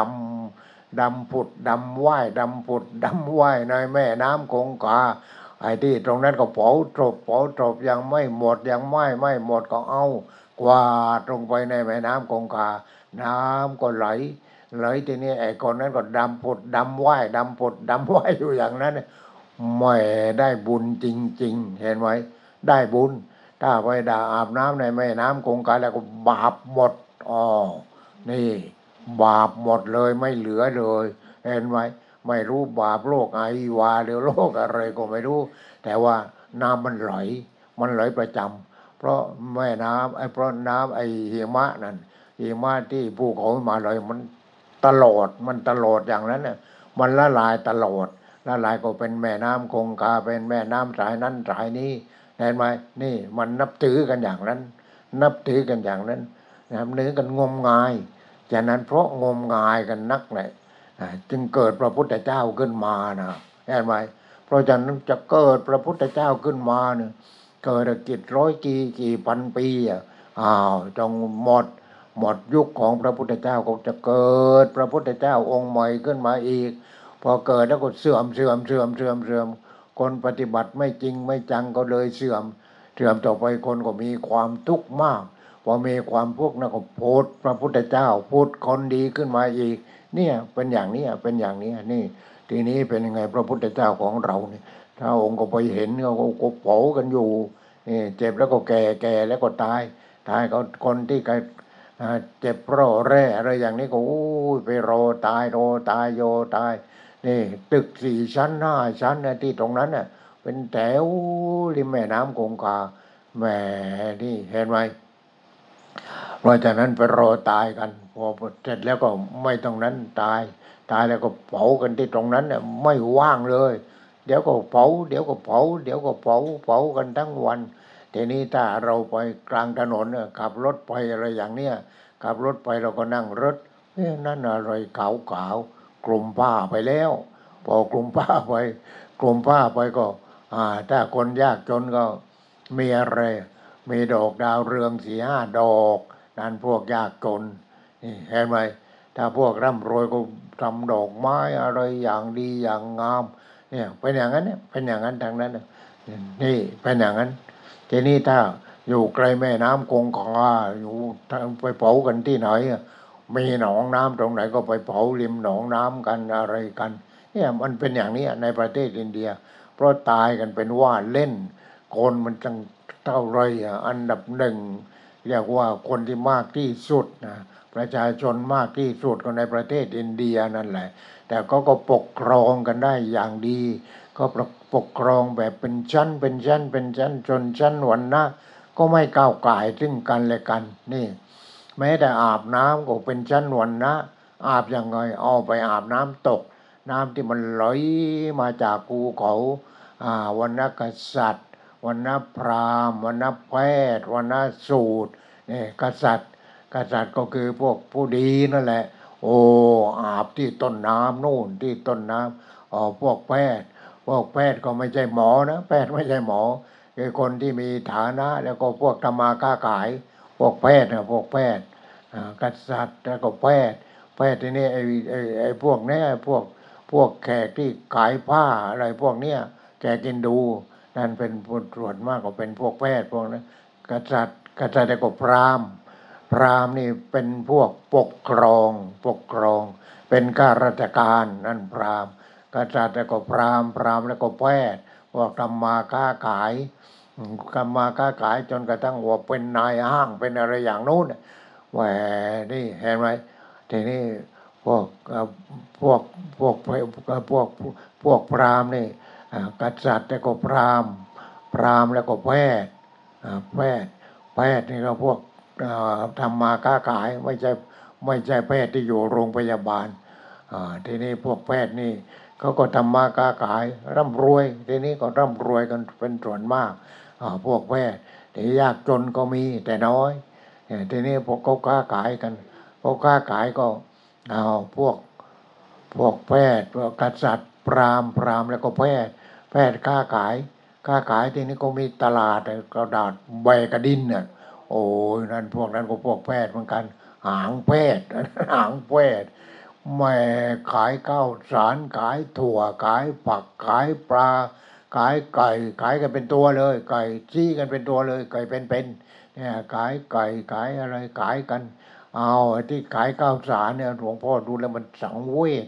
ำดำผุดดำว่ายดำผุดดำว่ายในแม่น้ำคงคาไอ้ที่ตรงนั้นก็เผาจบเผาจบยังไม่หมดยังไม่ไม่หมดก็เอากวาดลงไปในแม่น้ำคงคา น้ำก็ไหล ไหลทีนี้ไอ้คนนั้นก็ดำผุดดำว่ายดำผุดดำว่ายอยู่อย่างนั้นไม่ได้บุญจริง ๆ เห็นไหมได้บุญ ถ้าไปด่าอาบน้ำในแม่น้ำคงคาแล้วก็บาปหมดอ๋อนี่ บาปหมดเลยไม่เหลือเลย เห็นไหมไม่รู้บาปโรคไอวาหรือโรคอะไรก็ไม่รู้ แต่ว่าน้ำมันไหลมันไหลประจำเพราะแม่น้ำไอ้เพราะน้ำไอ้หิมะนั่นหิมะที่ภูเขามาเลมัน ตลอดมันตลอดอย่างนั้นเนี่ยมันละลายตลอดละลายก็เป็นแม่น้ำคงคาเป็นแม่น้ำสายนั้นสายนี้เห็นไหมนี่มันนับถือกันอย่างนั้น นับถือกันอย่างนั้นนับถือกันงมงายฉะนั้นเพราะงมงายกันนักเลยอ่าจึงเกิดพระพุทธเจ้าขึ้นมานะเห็นไหมเพราะฉะนั้นจะเกิดพระพุทธเจ้าขึ้นมาเนี่ยเกิดกิจร้อยกี่กี่พันปีอะอ้าวจงหมด หมดยุคของพระพุทธเจ้าก็จะเกิดพระพุทธเจ้าองค์ใหม่ขึ้นมาอีก พอเกิดแล้วก็เสื่อมเสื่อมเสื่อมเสื่อมเสื่อมคนปฏิบัติไม่จริงไม่จังก็เลยเสื่อม เสื่อมต่อไปคนก็มีความทุกข์มากพอมีความพวกนั้นก็โพดพระพุทธเจ้าพูดคนดีขึ้นมาอีก เนี่ยเป็นอย่างนี้เป็นอย่างนี้นี่ ทีนี้เป็นยังไงพระพุทธเจ้าของเราเนี่ยถ้าองค์ก็ไปเห็นเขาก็เผากันอยู่นี่เจ็บแล้วก็แก่แก่แล้วก็ตายตายก็คนที่ก เจ็บร่อแร่อะไรอย่างนี้ก็อู้ยไปรอตายรอตายโยตาย นี่ ตึกสี่ชั้นห้าชั้นนะที่ตรงนั้นน่ะ เป็นแถวริมแม่น้ำคงคาแหมนี่เห็นไหมเพราะฉะนั้นไปรอตายกันพอเสร็จแล้วก็ไม่ตรงนั้นตาย ตายแล้วก็เผากันที่ตรงนั้นเนี่ยไม่ว่างเลย เดี๋ยวก็เผา เดี๋ยวก็เผา เดี๋ยวก็เผาเผากันทั้งวัน ทีนี้ถ้าเราไปกลางถนนเนี่ยขับรถไปอะไรอย่างเนี้ยขับรถไปเราก็นั่งรถเอ๊ะนั่นอะไรขาวขาวกลุ่มผ้าไปแล้ว พอกลุ่มผ้าไป กลุ่มผ้าไปก็ อ่า ถ้าคนยากจนก็มีอะไรมีดอกดาวเรืองสี่ห้าดอกนั่นพวกยากจนนี่เห็นไหมถ้าพวกร่ำรวยก็ทำดอกไม้อะไรอย่างดีอย่างงาม เนี่ยเป็นอย่างนั้นเนี่ยเป็นอย่างนั้นทางนั้นนี่เป็นอย่างนั้น ทีนี้ถ้าอยู่ไกลแม่น้ำคงคาอยู่ไปเผากันที่ไหน มีหนองน้ำตรงไหนก็ไปเผาริมหนองน้ำกันอะไรกัน เนี่ยมันเป็นอย่างนี้ในประเทศอินเดีย เพราะตายกันเป็นว่าเล่น คนมันจังเท่าไรอันดับหนึ่งเรียกว่าคนที่มากที่สุดนะประชาชนมากที่สุดก็ในประเทศอินเดียนั่นแหละ แต่ก็ก็ปกครองกันได้อย่างดี ก็ปก ปกครองแบบเป็นชั้น เป็นชั้น เป็นชั้นจนชั้นวันนะก็ไม่ก้าวไก่ายซึ่งกันและกัน นี่ แม้แต่อาบน้ำก็เป็นชั้นวันนะ อาบยังไงเอาไปอาบน้ำตก น้ำที่มันไหลมาจากภูเขาอ่าวันนกษัตริย์วันนพราหมณ์วันนแพทย์วันนสูตรนี่กษัตริย์ กษัตริย์ก็คือพวกผู้ดีนั่นแหละ โอ้อาบที่ต้นน้ำนู่นที่ต้นน้ำอ๋อพวกแพทย์ วกแพทย์ก็ไม่ใช่หมอนะ แพทย์ไม่ใช่หมอคือคนที่มีฐานะ แล้วก็พวกทำมาค้าขาย พวกแพทย์นะพวกแพทย์อ่ากษัตริย์แล้วก็แพทย์ แพทย์ที่นี่ไอ้ไอ้ไอ้พวกเนี้ยพวกพวกแขกที่ขายผ้าอะไรพวกเนี้ยแขกกินดูนั่นเป็นผู้ตรวจมากกว่าเป็นพวกแพทย์พวกนั้นกษัตริย์กษัตริย์แล้วก็พราหมณ์ พราหมณ์นี่เป็นพวกปกครองปกครอง เป็นข้าราชการนั่นพราหมณ์ กษัตริย์แล้วก็พราหมณ์พราหมณ์แล้วก็แพทย์พวกทำมาค้าขายอืมทำมาค้าขายจนกระทั่งว่าเป็นนายห้างเป็นอะไรอย่างนู้นแหวนี่เห็นไหมทีนี้พวกพวกพวกพวกพวกพวกพราหมณ์นี่กษัตริย์แล้วก็พราหมณ์ พราหมณ์แล้วก็แพทย์แพทย์แพทย์นี่ก็พวกทำมาค้าขายไม่ใช่ไม่ใช่แพทย์ที่อยู่โรงพยาบาลทีนี้พวกแพทย์นี่ เขาก็ทำมาค้าขายร่ำรวย ทีนี้ก็ร่ำรวยกันเป็นส่วนมากอ่าพวกแพทย์ที่ยากจนก็มีแต่น้อยเนี่ยทีนี้พวกเขาค้าขายกันพวกค้าขายก็เอาพวกพวกแพทย์พวกกษัตริย์พราหมณ์พราหมณ์แล้วก็แพทย์ แพทย์ค้าขายค้าขายทีนี้ก็มีตลาดกระดาษใบกระดินเนี่ยโอ้ยนั่นพวกนั้นก็พวกแพทย์เหมือนกัน หางแพทย์หางแพทย์ แม่ขายข้าวสารขายถั่วขายผักขายปลา ขายไก่ ขายกันเป็นตัวเลย ไก่จี้กันเป็นตัวเลย ไก่เป็นๆเนี่ยขายไก่ขายอะไรขายกัน เอาที่ขายข้าวสารเนี่ยหลวงพ่อดูแล้วมันสังเวช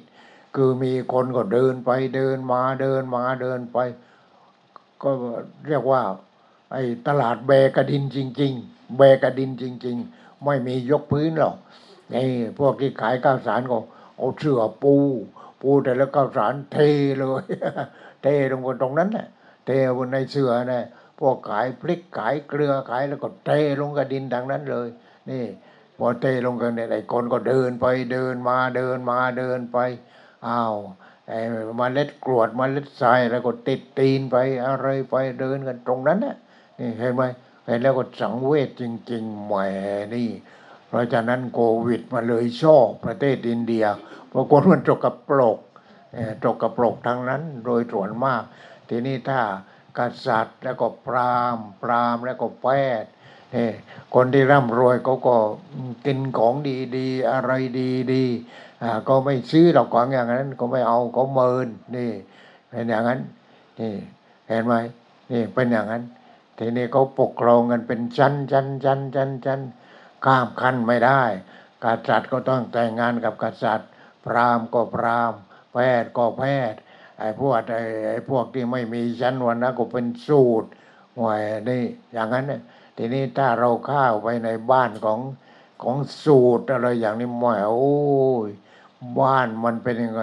คือมีคนก็เดินไปเดินมาเดินมาเดินไป ก็เรียกว่า ไอ้ตลาดแบกระดินจริง ๆ แบกระดินจริง ๆ ไม่มียกพื้นหรอกไอ้พวกที่ขายข้าวสารก็ เอาเสื้อปู ปูแต่แล้วข้าวสารเทเลย เทลงบนตรงนั้นน่ะเทบนในเสื้อน่ะพวกขายพริกขายเกลือขายแล้วก็เทลงกระดินดังนั้นเลย นี่พอเทลงกันเนี่ยไอ้คนก็เดินไปเดินมาเดินมาเดินไปอ้าวไอ้เมาเล็ดกรวดเมาเล็ดทรายแล้วก็ติดตีนไปอะไรไปเดินกันตรงนั้นน่ะนี่เห็นไหมเห็นแล้วก็สังเวชจริงๆแหมนี่ เพราะฉะนั้นโควิดมาเลยช่อประเทศอินเดียเพราะคนมันจกกระปรกเอ่อจกกระปรกทั้งนั้นโดยส่วนมาก ทีนี้ถ้ากษัตริย์แล้วก็พราหมณ์พราหมณ์แล้วก็แพทย์นี่คนที่ร่ำรวยเขาก็กินของดีๆ อะไรดีๆอ่าก็ไม่ซื้อหรอกของอย่างนั้นก็ไม่เอาก็เมินนี่เป็นอย่างนั้นนี่เห็นไหมนี่เป็นอย่างนั้น ทีนี้เขาปกครองกันเป็นชั้นชั้นชั้นชั้นชั้น ข้ามขั้นไม่ได้ กษัตริย์ก็ต้องแต่งงานกับกษัตริย์ พราหมณ์ก็พราหมณ์ แพทย์ก็แพทย์ไอ้พวกไอ้ไอ้พวกที่ไม่มีชั้นวันนะก็เป็นสูตรหวยนี่อย่างนั้นเนี่ยทีนี้ถ้าเราเข้าไปในบ้านของของสูตรอะไรอย่างนี้หมายโอ้ยบ้านมันเป็นยังไง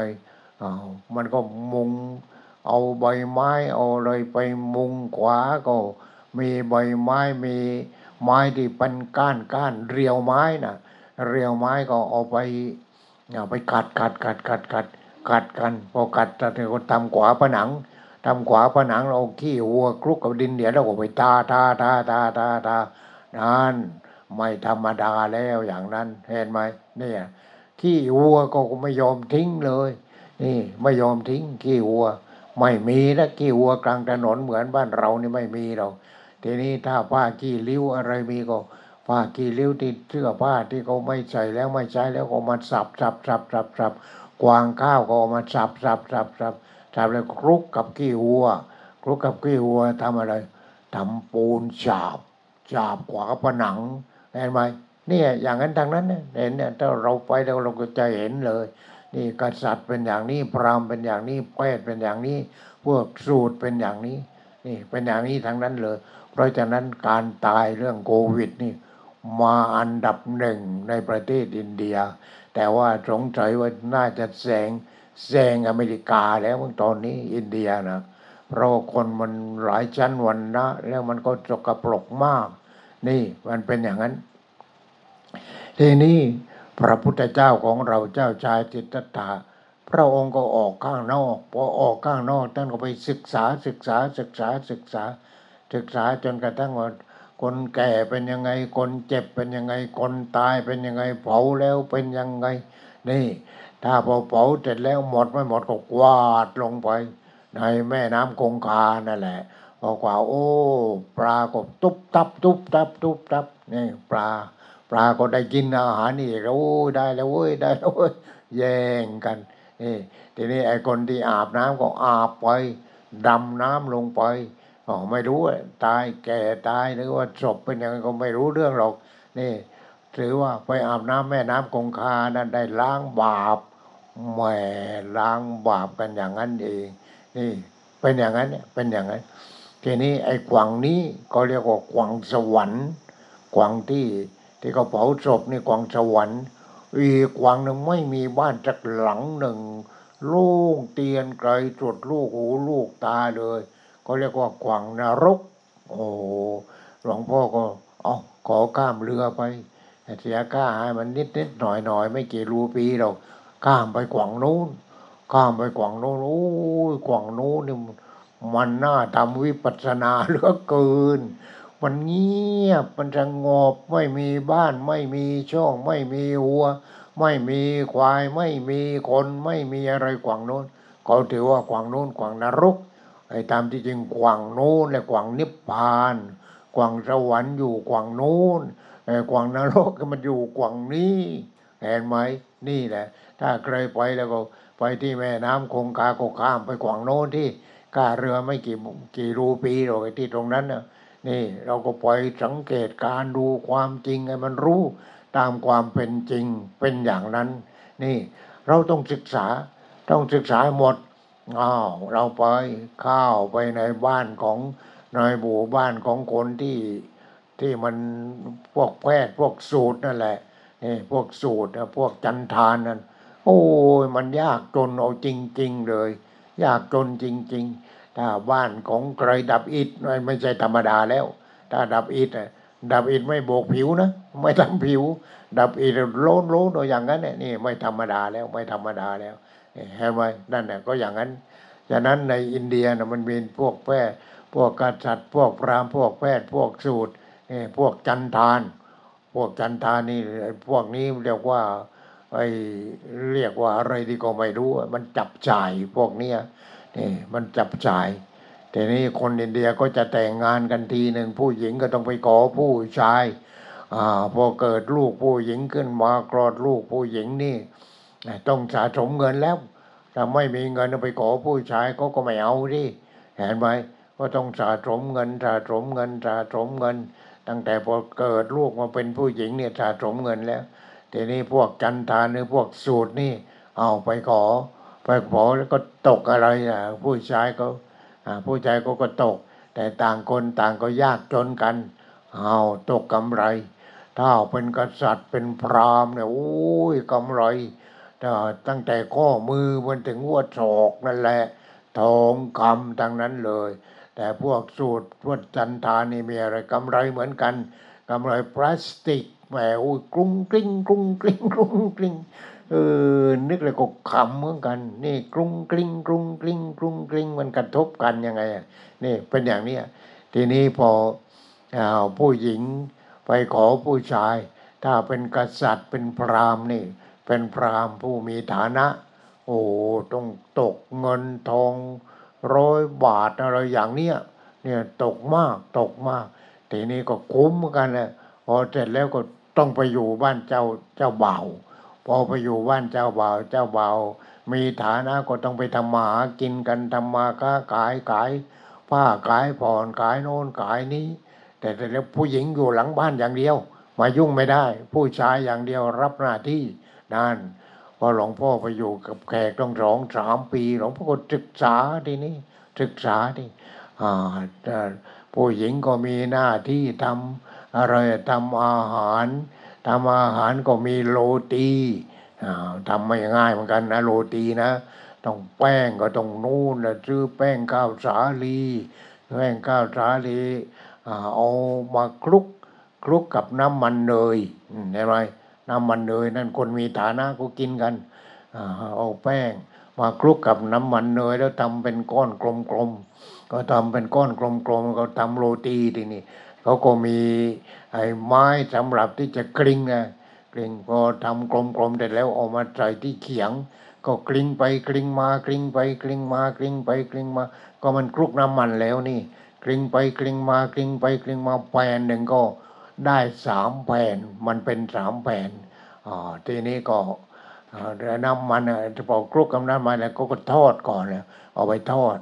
อ้าวมันก็มุง เอาใบไม้เอาอะไรไปมุงขวาก็ มีใบไม้มี ไม้ที่เป็นก้านก้านเรียวไม้น่ะเรียวไม้ก็เอาไปเอาไปกัดกัดกัดกัดกัดกัดกันพอกัดจะถึงก็ทำขวาผนังทำขวาผนังเราขี้วัวคลุกกับดินเดี๋ยวเราก็ไปทาทาทาทาทาทานั่นไม่ธรรมดาแล้วอย่างนั้นเห็นไหมเนี่ยขี้วัวก็ไม่ยอมทิ้งเลย นี่ไม่ยอมทิ้งขี้วัว ไม่มีนะขี้วัวกลางถนนเหมือนบ้านเรานี่ไม่มีหรอก ทีนี้ถ้าผ้าขี้ริ้วอะไรมีก็ผ้าขี้ริ้วที่เสื้อผ้าที่เขาไม่ใส่แล้วไม่ใช้แล้วก็มาสับสับสับสับสับกวางข้าวก็เอามาสับสับสับสับสับแล้วคลุกกับขี้วัวคลุกกับขี้วัวทำอะไรทำปูนฉาบฉาบขวาผนังเห็นไหมนี่อย่างนั้นทางนั้นเนี่ยเห็นเนี่ยถ้าเราไปแล้วเราก็จะเห็นเลย นี่กษัตริย์เป็นอย่างนี้พราหมณ์เป็นอย่างนี้แพทย์เป็นอย่างนี้ พวกสูตรเป็นอย่างนี้ นี่เป็นอย่างนี้ทั้งนั้นเลย ราะฉะนั้นการตายเรื่องโควิดนี่มาอันดับหนึ่งในประเทศอินเดีย แต่ว่าสงสัยว่าน่าจะแซงแซงอเมริกาแล้วเมื่อตอนนี้อินเดียนะเพราะคนมันหลายชั้นวันนะ แล้วมันก็จกกระปรกมาก นี่มันเป็นอย่างนั้น ทีนี้พระพุทธเจ้าของเราเจ้าชายจิตตถาพระองค์ก็ออกข้างนอกพอออกข้างนอกท่านก็ไปศึกษาศึกษาศึกษาศึกษา ศึกษาจนกระทั่งว่าคนแก่เป็นยังไง คนเจ็บเป็นยังไง คนตายเป็นยังไง เผาแล้วเป็นยังไง นี่ ถ้าพอเผาเสร็จแล้วหมดไม่หมดก็กวาดลงไป ในแม่น้ำคงคานั่นแหละพอกว่า โอ้ ปลาก็ตุบตับ ตุบตับ ตุบตับนี่ปลา ปลาก็ได้กินอาหารนี่โอ้ได้แล้วเว้ยได้แล้วเว้ยแย่งกันนี่ทีนี้ไอ้คนที่อาบน้ำก็อาบไปดำน้ำลงไป อ๋อไม่รู้ว่าตายแก่ตายหรือว่าศพเป็นยังไงก็ไม่รู้เรื่องหรอก นี่ถือว่าไปอาบน้ำแม่น้ำคงคานั้นได้ล้างบาปแหมล้างบาปกันอย่างนั้นเองนี่เป็นอย่างนั้นเนี่ยเป็นอย่างนั้น ทีนี้ไอ้กวางนี้ก็เรียกว่ากวางสวรรค์กวางที่ที่เขาเผาศพนี่กวางสวรรค์อีกกวางหนึ่งไม่มีบ้านจักหลังหนึ่งล่งเตียนไกลจุดลูกหูลูกตาเลย ก็เรียกว่ากวางนรก โอ้หลวงพ่อก็เอาขอข้ามเรือไปเสียค่าให้มันนิดนิดหน่อยหน่อยไม่กี่รูปีหรอกข้ามไปกวางนู้นข้ามไปกวางโน้นโอ้ยกวางโน้นนี่มันน่าทำวิปัสสนาเหลือเกิน มันเงียบมันสงบไม่มีบ้านไม่มีช่องไม่มีหัว ไม่มีควายไม่มีคนไม่มีอะไรกวางโน้นเขาถือว่ากวางโน้นกวางนรก ไอ้ตามที่จริงกว่างโน้นและกว่างนิพพาน กว่างสวรรค์อยู่กว่างโน้นไอ้กว่างนรกมันอยู่กว่างนี้เห็นไหมนี่แหละ ถ้าเคยไปแล้วก็ไปที่แม่น้ำคงคาก็ข้ามไปขวางโน้นที่ก้าเรือไม่กี่กี่รูปีหรอกไอ้ที่ตรงนั้นนะนี่เราก็ปล่อยสังเกตการดูความจริงให้มันรู้ตามความเป็นจริงเป็นอย่างนั้น นี่เราต้องศึกษาต้องศึกษาหมด อ้าวเราไปข้าวไปในบ้านของในหมู่บ้านของคนที่ที่มันพวกแพทย์พวกสูตรนั่นแหละนี่พวกสูตรนะพวกจันทานนั่นโอ้ยมันยากจนเอาจริง ๆ เลย ยากจนจริง ๆ ถ้าบ้านของใครดับอิฐไม่ใช่ธรรมดาแล้ว ถ้าดับอิฐอะดับอิฐไม่โบกผิวนะไม่ทำผิว ดับอิฐโล้นโล้นอย่างนั้นเนี่ยนี่ไม่ธรรมดาแล้วไม่ธรรมดาแล้ว เห็นไหมนั่นน่ะก็อย่างนั้นฉะนั้นในอินเดียนะมันมีพวกแพทย์พวกกษัตริย์พวกพราหมณ์พวกแพทย์พวกสูตรนี่พวกจันทาน พวกจันทานนี่พวกนี้เรียกว่าไอ้เรียกว่าอะไรดีก็ไม่รู้ มันจับจ่ายพวกเนี้ยนี่มันจับจ่ายแต่นี้คนอินเดียก็จะแต่งงานกันทีหนึ่งผู้หญิงก็ต้องไปขอผู้ชายอ่าพอเกิดลูกผู้หญิงขึ้นมากรอดลูกผู้หญิงนี่ ต้องสะสมเงินแล้วถ้าไม่มีเงินไปขอผู้ชายก็ก็ไม่เอาดิเห็นไหมก็ต้องสะสมเงินสะสมเงินสะสมเงิน ตั้งแต่พอเกิดลูกมาเป็นผู้หญิงเนี่ยสะสมเงินแล้วทีนี้พวกจันทานหรือพวกสูตรนี่ เอาไปขอ ไปขอแล้วก็ตกอะไรอะผู้ชายก็ผู้ชายก็ก็ตก แต่ต่างคนต่างก็ยากจนกัน เอาตกกำไร ถ้าเป็นกษัตริย์เป็นพราหมณ์เนี่ยโอ้ยกำไร ตั้งแต่ข้อมือมันถึงหัวศอกนั่นแหละ ทองคำทั้งนั้นเลย แต่พวกสูตรพวกจันทานี่มีอะไรกำไรเหมือนกันกำไรพลาสติกแหมโอ้ยกรุงกริ้งกรุงกริ้งกรุงกริ้งเออนึกเลยก็ขำเหมือนกัน นี่กรุงกริ้งกรุงกริ้งกรุงกริ้งมันกระทบกันยังไงนี่เป็นอย่างนี้ทีนี้พอผู้หญิงไปขอผู้ชาย ถ้าเป็นกษัตริย์เป็นพราหมณ์นี่ เป็นพรามผู้มีฐานะ โอ้ต้องตกเงินทองร้อยบาทอะไรอย่างเนี้ยเนี่ยตกมากตกมาก ทีนี้ก็คุ้มกันเลยพอเสร็จแล้วก็ต้องไปอยู่บ้านเจ้าเจ้าบ่าวพอไปอยู่บ้านเจ้าบ่าวเจ้าบ่าวมีฐานะก็ต้องไปทำมาหากินกันทำมาค้าขายขายผ้าขายผ่อนขายโน่นขายนี้ แต่แต่แล้วผู้หญิงอยู่หลังบ้านอย่างเดียว มายุ่งไม่ได้ ผู้ชายอย่างเดียวรับหน้าที่ นั่นพอหลวงพ่อไปอยู่กับแขกต้องสองสามปีหลวงพ่อก็ศึกษาทีนี้ศึกษาทีผู้หญิงก็มีหน้าที่ทำอะไรทำอาหารทำอาหารก็มีโรตีทำไม่ง่ายเหมือนกันนะโรตีนะต้องแป้งก็ต้องนู่นนะซื้อแป้งข้าวสาลีแป้งข้าวสาลีเอามาคลุกคลุกกับน้ำมันเนยเห็นไหม น้ำมันเนยนั่นคนมีฐานะก็กินกันเอาแป้ง มาคลุกกับน้ำมันเนยแล้วทำเป็นก้อนกลมๆก็ทำเป็นก้อนกลมๆก็ทำโรตีทีนี้เขาก็มีไอ้ไม้สำหรับที่จะกลิ้งนะกลิ้งพอทำกลมๆเสร็จแล้วเอามาใส่ที่เขียง ก็กลิ้งไปกลิ้งมากลิ้งไปกลิ้งมากลิ้งไปกลิ้งมา ก็มันคลุกน้ำมันแล้วนี่กลิ้งไปกลิ้งมากลิ้งไปกลิ้งมาแผ่นหนึ่งก็ ได้สามแผ่นมันเป็นสามแผ่นอ๋อทีนี้ก็น้ำมันจะพอคลุกกับน้ำมันแล้วก็ทอดก่อนเลยเอาไปทอด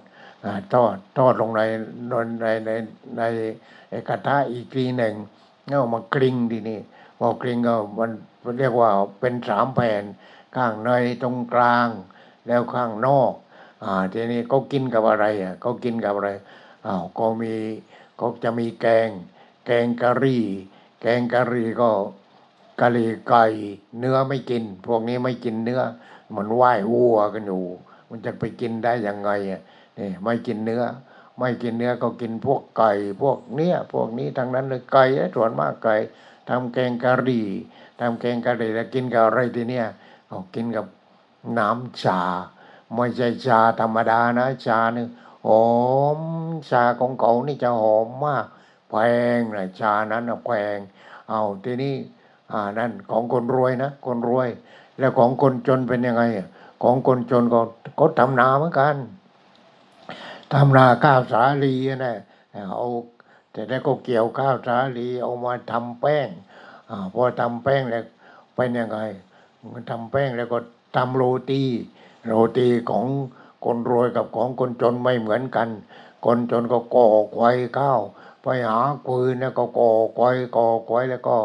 ทอดทอดลงในในในในกระทะอีกทีหนึ่งแล้วมากริงทีนี้พอกริงก็มันเรียกว่าเป็นสามแผ่นข้างในตรงกลางแล้วข้างนอกอ่าทีนี้เขากินกับอะไรอะเขากินกับอะไรอ้าวก็มีเขาจะมีแกง แกงกะหรี่ แกงกะหรี่ก็กะหรี่ไก่เนื้อไม่กิน พวกนี้ไม่กินเนื้อ มันไหว้วัวกันอยู่ มันจะไปกินได้ยังไงอะนี่ไม่กินเนื้อ ไม่กินเนื้อก็กินพวกไก่ พวกเนี้ยพวกนี้ทั้งนั้นเลยไก่ส่วนมากไก่ทำแกงกะหรี่ทำแกงกะหรี่แล้วกินกับอะไรทีเนี้ยเอากินกับน้ำชา ไม่ใช่ชาธรรมดานะชาเนี่ยหอมชาของเขานี่จะหอมมาก แพงเลยชานั้นแพงเอาทีนี้อ่านั่นของคนรวยนะ คนรวย แล้วของคนจนเป็นยังไง ของคนจนก็ก็ทำนาเหมือนกันทำนาข้าวสาลีนะเอาแต่แล้วก็เกี่ยวข้าวสาลีเอามาทำแป้งอพอทำแป้งแล้วเป็นยังไงมันทำแป้งแล้วก็ทำโรตี โรตีของคนรวยกับของคนจนไม่เหมือนกัน คนจนก็ก่อไฟข้าว ไปหาปืนแล้วก็ก่อไฟก่อไฟแล้วก็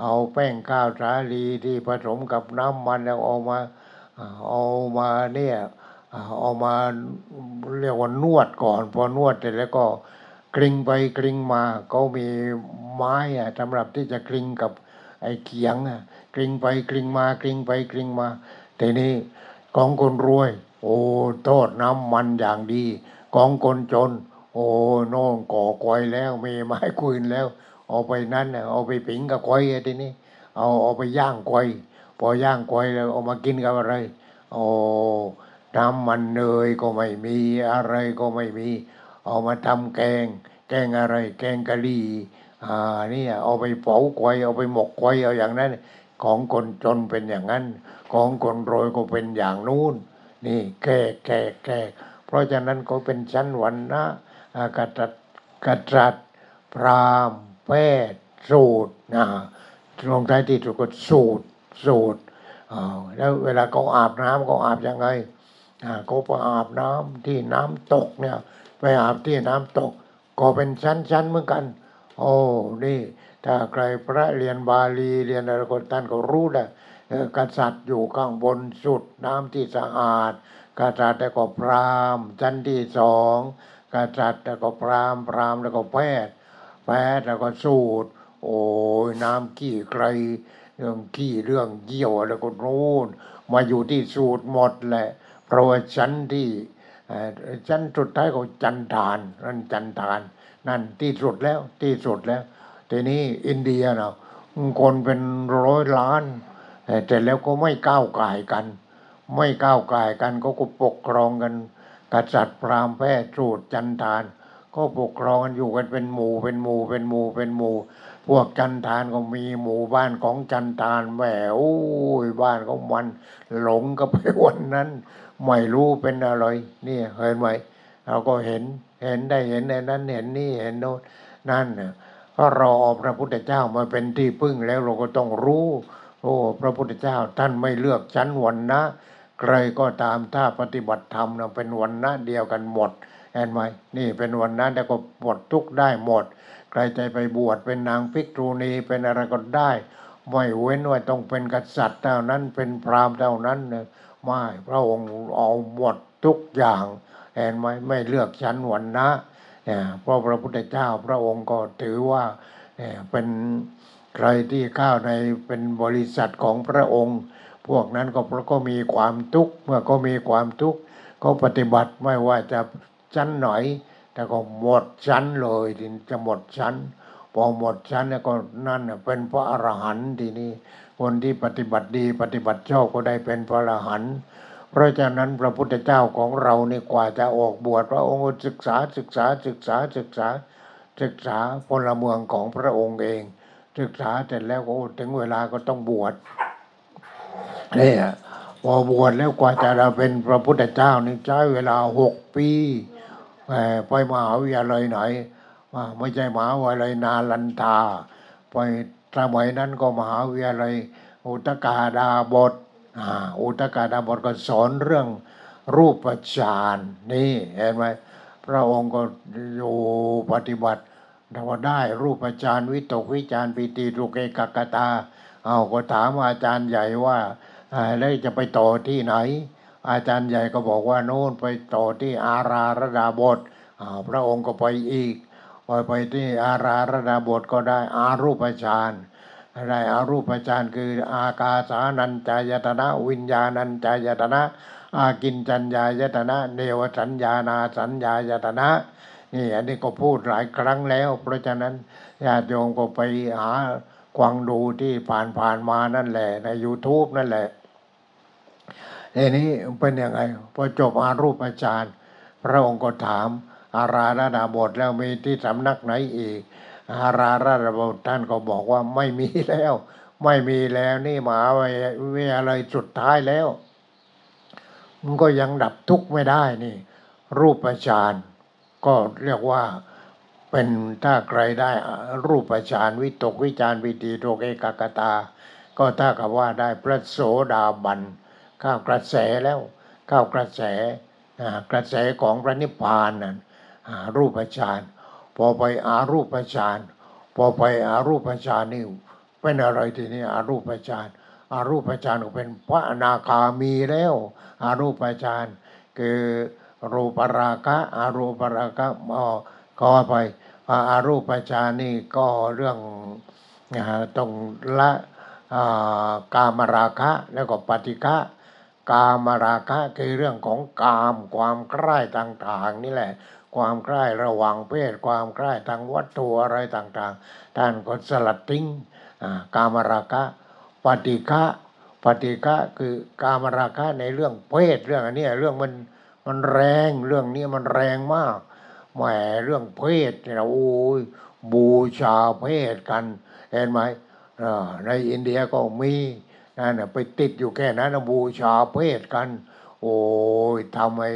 เอาแป้งข้าวสาลีที่ผสมกับน้ำมันแล้วเอามาเอามาเนี่ยเอามาเรียกว่านวดก่อน พอนวดเสร็จแล้วก็กริงไปกริงมาเขามีไม้อะสำหรับที่จะกริงกับไอ้เขียงอะกริงไปกริงมากริงไปกริงมาทีนี้ของคนรวย โอ้โทษน้ำมันอย่างดี ของคนจน โอ้โน่นก่อควยแล้วมีไม้คุยแล้ว เอาไปนั่นนะเอาไปผิงกับควยไอ้ทีนี้ เอาเอาไปย่างควยพอย่างควยแล้วเอามากินกับอะไร โอ้น้ำมันเนยก็ไม่มีอะไรก็ไม่มี เอามาทำแกง แกงอะไร แกงกะหรี่อ่านี่เอาไปเผาควยเอาไปหมกควยเอาอย่างนั้น ของคนจนเป็นอย่างนั้น ของคนรวยก็เป็นอย่างนู้น นี่แก่แก่แก่เพราะฉะนั้นก็เป็นชั้นวันนะ กษัตรัตริย์พรามแพทย์สูตรนะลงท้ายที่สุดก็สูตรสูตรแล้วเวลาเขาอาบน้ำเขาอาบยังไงเขาไปอาบน้ำที่น้ำตกเนี่ยไปอาบที่น้ำตก ก็เป็นชั้นๆเหมือนกัน โอ้นี่ถ้าใครพระเรียนบาลีเรียนอะไรก็ท่านก็รู้นะเอ่อกษัตริย์อยู่ข้างบนสุดน้ำที่สะอาดกษัตริย์แล้วก็พรามชั้นที่สอง กษัตริย์แล้วก็พราหมณ์พราหมณ์แล้วก็แพทย์แพทย์แล้วก็สูตร โอ้ยน้ำขี้ใครเรื่องขี้เรื่องเยี่ยวแล้วก็นู่นมาอยู่ที่สูตรหมดแหละเพราะว่าชั้นที่ชั้นสุดท้ายก็จันทานนั่นจันทาน นั่นที่สุดแล้วที่สุดแล้วทีนี้อินเดียเนาะคนเป็นร้อยล้านแต่แล้วก็ไม่ก้าวไก่กัน ไม่ก้าวไก่กันก็ก็ปกครองกัน กษัตริย์พราหมณ์แพทย์สูตรจันทาน ก็ปกครองกันอยู่กันเป็นหมู่เป็นหมู่เป็นหมู่เป็นหมู่ พวกจันทานก็มีหมู่บ้านของจันทานแหมโอ้ยบ้านของมันหลงก็ไปวันนั้น ไม่รู้เป็นอะไรนี่เห็นไหมเราก็เห็นเห็นได้เห็นในนั้นเห็นนี่เห็นโน้นนั่นน่ะเพราะเราเอาพระพุทธเจ้ามาเป็นที่พึ่งแล้วเราก็ต้องรู้ โอ้พระพุทธเจ้าท่านไม่เลือกชั้นวันนะ ใครก็ตามถ้าปฏิบัติธรรมนะเป็นวันนะเดียวกันหมดเห็นไหมนี่เป็นวันนะแล้วก็หมดทุกได้หมด ใครใจไปบวชเป็นนางภิกษุณีเป็นอะไรก็ได้ ไม่เว้นว่าต้องเป็นกษัตริย์เท่านั้นเป็นพราหมณ์เท่านั้นไม่พระองค์เอาหมดทุกอย่างเห็นไหมไม่เลือกชั้นวันนะเนี่ยเพราะพระพุทธเจ้าพระองค์ก็ถือว่าเนี่ยเป็นใครที่เข้าในเป็นบริษัทของพระองค์ พวกนั้นก็เพราะก็มีความทุกข์เมื่อก็มีความทุกข์ก็ปฏิบัติไม่ว่าจะชั้นไหนแต่ก็หมดชั้นเลยทีนี้จะหมดชั้น พอหมดชั้นเนี่ยก็นั่นเป็นพระอรหันต์ทีนี้คนที่ปฏิบัติดี ปฏิบัติชอบก็ได้เป็นพระอรหันต์เพราะฉะนั้นพระพุทธเจ้าของเรานี่กว่าจะออกบวชพระองค์ก็ศึกษาศึกษาศึกษาศึกษาศึกษาพลเมืองของพระองค์เอง ศึกษาเสร็จแล้วก็ถึงเวลาก็ต้องบวช นี่ยพอบวชแล้วกว่าจะเราเป็นพระพุทธเจ้านี่ใช้เวลาหกปีไปมหาวิทยาลัยไหนว่าไม่ใช่มหาวิทยาลัยนาลันทาไปสมัยนั้นก็มหาวิทยาลัยอุตกาดาบทอุตกาดาบทก็สอนเรื่องรูปฌานนี่เห็นไหมพระองค์ก็อยู่ปฏิบัติถ้าว่าได้รูปฌานวิตกวิจารปิติทุกเอกกตาเอาก็ถามอาจารย์ใหญ่ว่า แล้วจะไปต่อที่ไหน อาจารย์ใหญ่ก็บอกว่าโน่นไปต่อที่อาราระดาบทพระองค์ก็ไปอีกพอไปที่อาราระดาบทก็ได้อารูปฌานได้อารูปฌานคืออากาสานัญจายตนะ วิญญาณัญจายตนะ อากินจัญญายตนะเนวสัญญานาสัญญายตนะนี่อันนี้ก็พูดหลายครั้งแล้ว เพราะฉะนั้นญาติโยมก็ไปหาควังดูที่ผ่านผ่านมานั่นแหละใน YouTube นั่นแหละ ทีนี้เป็นยังไงพอจบอารูปฌานพระองค์ก็ถาม อาราระดาบทแล้วมีที่สำนักไหนอีก อาราระดาบทท่านก็บอกว่าไม่มีแล้ว ไม่มีแล้วนี่มหาวิทยาลัยสุดท้ายแล้ว มันก็ยังดับทุกข์ไม่ได้นี่ รูปฌานก็เรียกว่าเป็นถ้าใครได้รูปฌานวิตกวิจารปิติโตกเอกกตา ก็ถ้ากับว่าได้พระโสดาบัน ข้าวกระแสแล้วข้าวกระแสกระแสของพระนิพพานนั้นรูปฌานพอไปอารูปฌานพอไปอารูปฌานนี่เป็นอะไรทีนี้อารูปฌานอารูปฌานก็เป็นพระอนาคามีแล้วอารูปฌานคือรูปราคะอารูปราคะอ๋อก็ไปอารูปฌานนี่ก็เรื่องต้องละกามราคะแล้วก็ปฏิฆะ กามราคะคือเรื่องของกาม ความใกล้ต่างๆ นี่แหละ ความใกล้ระหว่างเพศ ความใกล้ทางวัตถุอะไรต่างๆ ท่านก็สลัดทิ้งกามราคะปฏิฆะปฏิฆะคือกามราคะในเรื่องเพศเรื่องอันนี้เรื่องมันมันแรงเรื่องนี้มันแรงมากแหมเรื่องเพศเนี่ยนะโอ้ยบูชาเพศกัน เห็นไหมในอินเดียก็มี นั่นน่ะไปติดอยู่แค่นั้นบูชาเพศกัน โอ้ยทำไอ้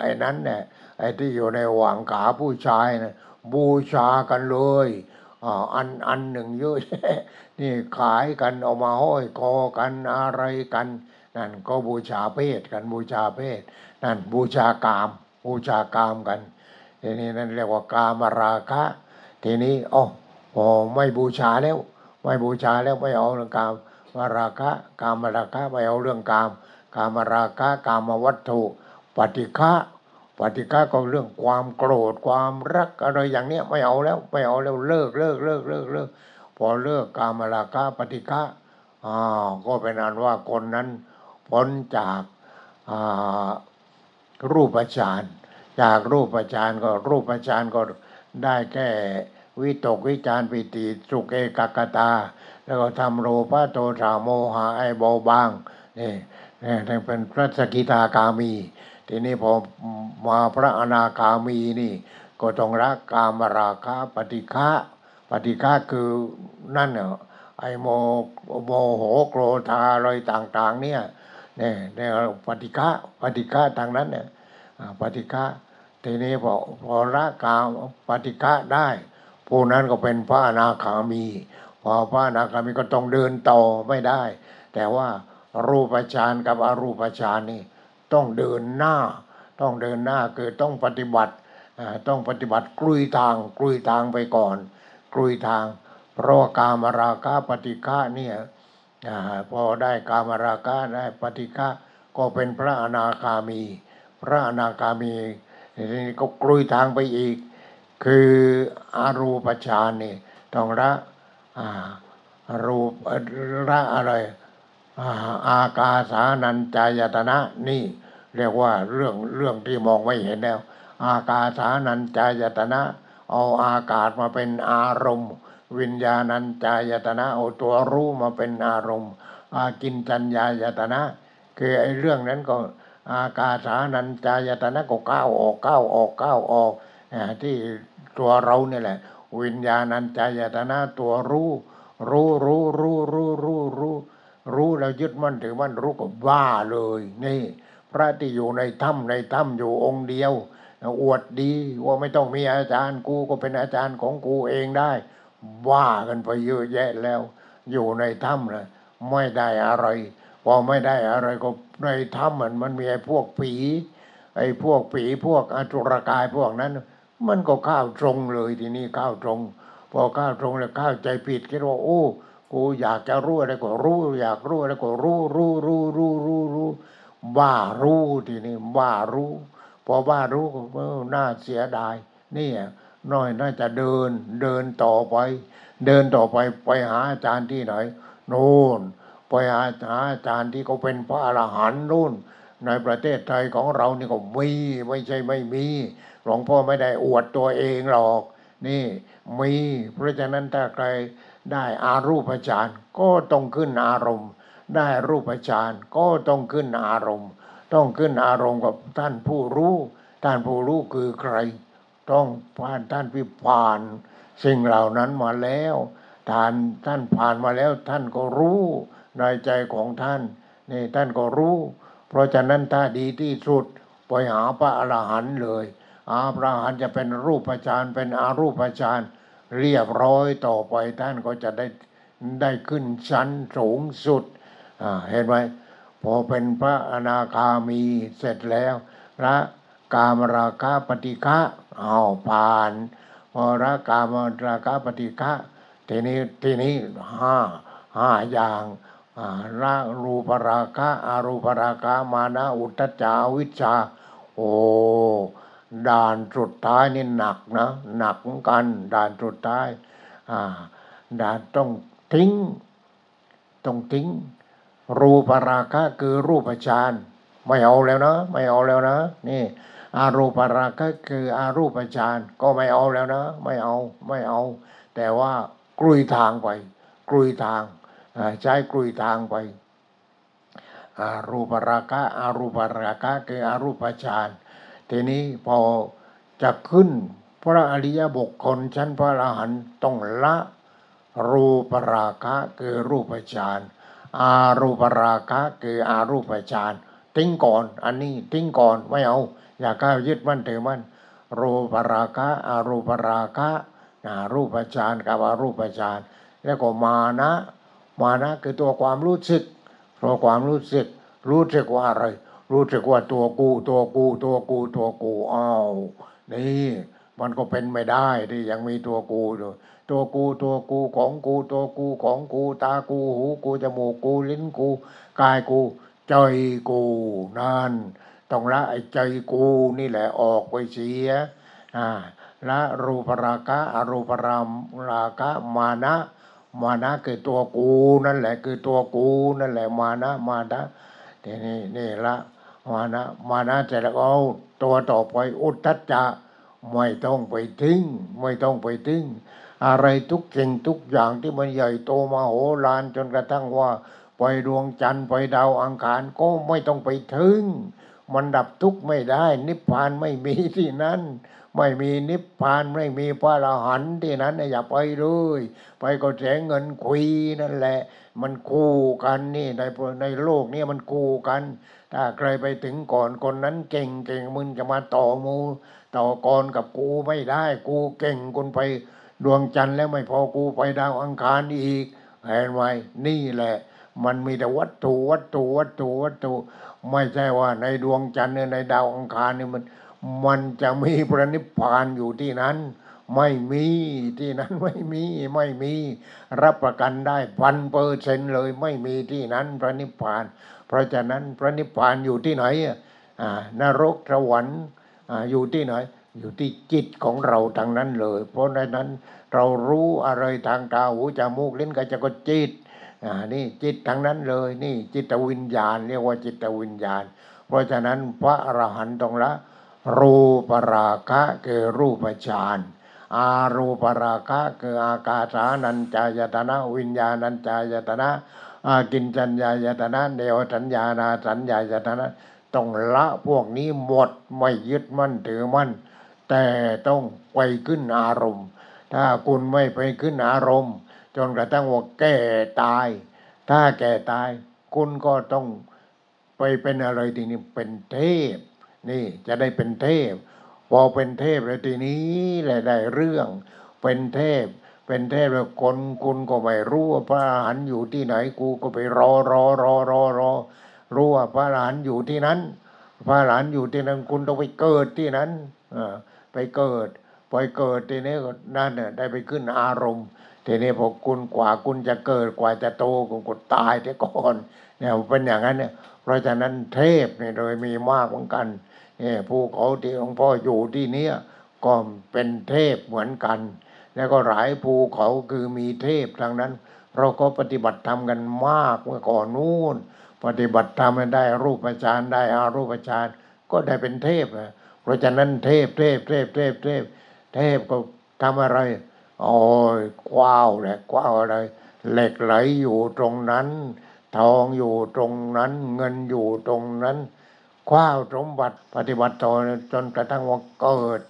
ไอ้นั้นเนี่ยไอ้ที่อยู่ในหว่างขาผู้ชายนะบูชากันเลยอ่าอันอันหนึ่งเยอะนี่ขายกันเอามาห้อยคอกันอะไรกันนั่นก็บูชาเพศกันบูชาเพศนั่นบูชากาม บูชากามกันทีนี้นั่นเรียกว่ากามราคะ ทีนี้อ๋อพอไม่บูชาแล้ว ไม่บูชาแล้วไม่เอาเรื่องกาม วราคะ กามราคะไม่เอาเรื่องกาม กามราคะกามวัตถุปฏิฆะปฏิฆะก็เรื่องความโกรธความรักอะไรอย่างเนี้ยไม่เอาแล้วไม่เอาแล้วเลิกเลิกเลิกเลิกเลิกพอเลิกกามราคะปฏิฆะอ่าก็เป็นอันว่าคนนั้นพ้นจากอ่ารูปฌานจากรูปฌานก็รูปฌานก็ได้แค่วิตกวิจารปิติสุเอกกตา แล้วก็ทำโลภะโทสะโมหะไอ้เบาบางนี่นี่นั่นเป็นพระสกิทาคามี ทีนี้พอมาพระอนาคามีนี่ ก็ต้องรักกามราคะปฏิฆะปฏิฆะคือนั่นเน่ะไอโมโมโหโกรธาอะไรต่าง ๆ เนี่ยเนี่ยเนี่ยปฏิฆะปฏิฆะทางนั้นเนี่ยปฏิฆะทีนี้พอพอละกามปฏิฆะได้ผู้นั้นก็เป็นพระอนาคามี พอพระอนาคามีก็ต้องเดินต่อไม่ได้ แต่ว่ารูปฌานกับอรูปฌานนี่ต้องเดินหน้า ต้องเดินหน้าคือต้องปฏิบัติต้องปฏิบัติกลุยทางกลุยทางไปก่อนกลุยทาง เพราะกามราคะปฏิฆะเนี่ยพอได้กามราคะได้ปฏิฆะก็เป็นพระอนาคามี พระอนาคามีทีนี้ก็กลุยทางไปอีก คืออารูปฌานนี่ต้องละ รูปเอ่อละอะไรอากาสานัญจายตนะนี่เรียกว่าเรื่องเรื่องที่มองไม่เห็นแล้ว อากาสานัญจายตนะ เอาอากาศมาเป็นอารมณ์ วิญญาณัญจายตนะเอาตัวรู้มาเป็นอารมณ์ อากินจัญญายตนะ คือไอ้เรื่องนั้นก็อากาสานัญจายตนะก็ก้าวออกก้าวออกก้าวออกที่ตัวเราเนี่ยแหละ วิญญาณัญจายตนะตัวรู้รู้รู้รู้รู้รู้รู้รู้แล้วยึดมั่นถือมั่นรู้ก็บ้าเลย นี่ พระที่อยู่ในถ้ำในถ้ำอยู่องค์เดียว อวดดีว่าไม่ต้องมีอาจารย์กูก็เป็นอาจารย์ของกูเองได้ว่ากันไปเยอะแยะแล้ว อยู่ในถ้ำเลยไม่ได้อะไรพอไม่ได้อะไรก็ในถ้ำมันมันมีไอ้พวกผี ไอ้พวกผีพวกอสุรกายพวกนั้น มันก็ข้าวตรงเลยทีนี้ข้าวตรง พอข้าวตรงแล้วข้าวใจผิดคิดว่าโอ้กูอยากจะรู้อะไรก็รู้ อยากรู้อะไรก็รู้รู้รู้รู้รู้รู้บ้ารู้ทีนี้บ้ารู้ พอบ้ารู้ก็น่าเสียดายนี่น้อยน่าจะเดินเดินต่อไป เดินต่อไปไปหาอาจารย์ที่ไหนโน่นไปหาอาจารย์ที่เขาเป็นพระอรหันต์นู่นในประเทศไทยของเรานี่ก็มีไม่ใช่ไม่มี หลวงพ่อไม่ได้อวดตัวเองหรอก นี่มีเพราะฉะนั้นถ้าใครได้อารูปฌานก็ต้องขึ้นอารมณ์ ได้รูปฌานก็ต้องขึ้นอารมณ์ ต้องขึ้นอารมณ์กับท่านผู้รู้ ท่านผู้รู้คือใคร ต้องผ่านท่านพิผ่านสิ่งเหล่านั้นมาแล้วท่านท่านผ่านมาแล้วท่านก็รู้ในใจของท่านนี่ท่านก็รู้ เพราะฉะนั้นถ้าดีที่สุดไปหาพระอรหันต์เลย อาพระหันจะเป็นรูปฌานเป็นอารูปฌานเรียบร้อยต่อไปท่านก็จะได้ได้ขึ้นชั้นสูงสุดอ่าเห็นไหมพอเป็นพระอนาคามีเสร็จแล้ว พระกามราคะปฏิฆะเอาผ่านพอระกามราคะปฏิฆะทีนี้ทีนี้ห้าห้าอย่างอ่าละรูปราคะอารูปราคะมานะอุทธัจาวิชชาโอ้ ด่านสุดท้ายนี่หนักนะหนักเหมือนกัน ด่านสุดท้ายอ่าด่านต้องทิ้ง ต้องทิ้ง รูปราคะคือรูปฌานไม่เอาแล้วนะ ไม่เอาแล้วนะ นี่ อารูปราคะคืออารูปฌานก็ไม่เอาแล้วนะ ไม่เอาไม่เอา แต่ว่ากลุยทางไปกลุยทางใช้กลุยทางไปอารูปราคะอารูปราคะคืออารูปฌาน ทีนี้พอจะขึ้นพระอริยบุคคลชั้นพระอรหันต์ต้องละรูปราคะคือรูปฌานอารูปราคะคืออารูปฌานทิ้งก่อน อันนี้ทิ้งก่อนไม่เอา อย่าก้าวยึดมั่นถือมั่นรูปราคะอารูปราคะอารูปฌานกับอารูปฌานแล้วก็มานะ มานะคือตัวความรู้สึกตัวความรู้สึกรู้สึกว่าอะไร รู้สึกว่าตัวกูตัวกูตัวกูตัวกูอ้าวนี่มันก็เป็นไม่ได้ที่ยังมีตัวกูอยู่ตัวกูตัวกูของกูตัวกูของกู ตากูหูกูจมูกกูลิ้นกูกายกูใจกูนั่นต้องละไอ้ใจกูนี่แหละออกไปเสียอ่าละรูปราคะอรูปรามราคะมานะ มานะคือตัวกูนั่นแหละคือตัวกูนั่นแหละมานะมานะทีนี้นี่ละ มานะมานะเสร็จแล้วเอาตัวต่อไปอุทธัจจะไม่ต้องไปทิ้ง ไม่ต้องไปทิ้ง อะไรทุกสิ่งทุกอย่างที่มันใหญ่โตมาโหฬารจนกระทั่งว่าไปดวงจันทร์ไปดาวอังคารก็ไม่ต้องไปถึง มันดับทุกข์ไม่ได้ นิพพานไม่มีที่นั้น ไม่มีนิพพานไม่มีพระอรหันต์ที่นั้นน่ะอย่าไปเลยไปก็เสียเงินคุยนั่นแหละ มันคู่กันนี่ในในโลกนี้มันคู่กัน ถ้าใครไปถึงก่อนคนนั้นเก่งเก่งมึงจะมาต่อมู ต่อกรกับกูไม่ได้ กูเก่งคนไปดวงจันทร์แล้วไม่พอกูไปดาวอังคารอีกเห็นไหมนี่แหละ มันมีแต่วัตถุวัตถุวัตถุวัตถุ ไม่ใช่ว่าในดวงจันทร์เนี่ยในดาวอังคารเนี่ยมัน มันจะมีพระนิพพานอยู่ที่นั้น ไม่มีที่นั้นไม่มีไม่มี รับประกันได้พันเปอร์เซนเลยไม่มีที่นั้นพระนิพพาน เพราะฉะนั้นพระนิพพานอยู่ที่ไหนอ่านรกสวรรค์อ่าอยู่ที่ไหน อยู่ที่จิตของเราทางนั้นเลย เพราะฉะนั้นเรารู้อะไรทางตาหูจมูกลิ้นกายใจก็จิตอ่านี่จิตทางนั้นเลยนี่จิตวิญญาณ เรียกว่าจิตวิญญาณ เพราะฉะนั้นพระอรหันต์ต้องละรูปราคะคือรูปฌานอารูปราคะคืออากาสานัญจายตนะ วิญญาณัญจายตนะ อากินจัญญายตนะเดวสัญญานาสัญญายตนะต้องละพวกนี้หมดไม่ยึดมั่นถือมั่น แต่ต้องไปขึ้นอารมณ์ ถ้าคุณไม่ไปขึ้นอารมณ์ จนกระทั่งว่าแก่ตาย ถ้าแก่ตาย คุณก็ต้องไปเป็นอะไรทีนี้เป็นเทพ นี่จะได้เป็นเทพ พอเป็นเทพแล้วทีนี้แหละได้เรื่อง เป็นเทพ เป็นเทพแล้วคนคุณก็ไม่รู้ว่าพระอรหันต์อยู่ที่ไหนกูก็ไปรอรอรอรอรอรู้ว่าพระอรหันต์อยู่ที่นั้น พระอรหันต์อยู่ที่นั้นคุณต้องไปเกิดที่นั้นอ่าไปเกิดไปเกิดทีนี้นั่นน่ะได้ไปขึ้นอารมณ์ทีนี้พอคุณกว่าคุณจะเกิดกว่าจะโตคุณก็ตายแต่ก่อนเนี่ยเป็นอย่างนั้นเนี่ยเพราะฉะนั้นเทพเนี่ยโดยมีมากเหมือนกันเนี่ยภูเขาที่หลวงพ่ออยู่ที่เนี้ยก็เป็นเทพเหมือนกัน แล้วก็หลายภูเขาคือมีเทพทางนั้น เราก็ปฏิบัติธรรมกันมากเมื่อก่อนนู้นปฏิบัติธรรมได้รูปฌานได้อารูปฌานก็ได้เป็นเทพเพราะฉะนั้นเทพเทพเทพเทพเทพเทพก็ทำอะไรโอ้ยกว้าวแหละกว้าวอะไรเหล็กไหลอยู่ตรงนั้น ทองอยู่ตรงนั้น เงินอยู่ตรงนั้น คว้าวสมบัติปฏิบัติต่อจนกระทั่งว่าเกิด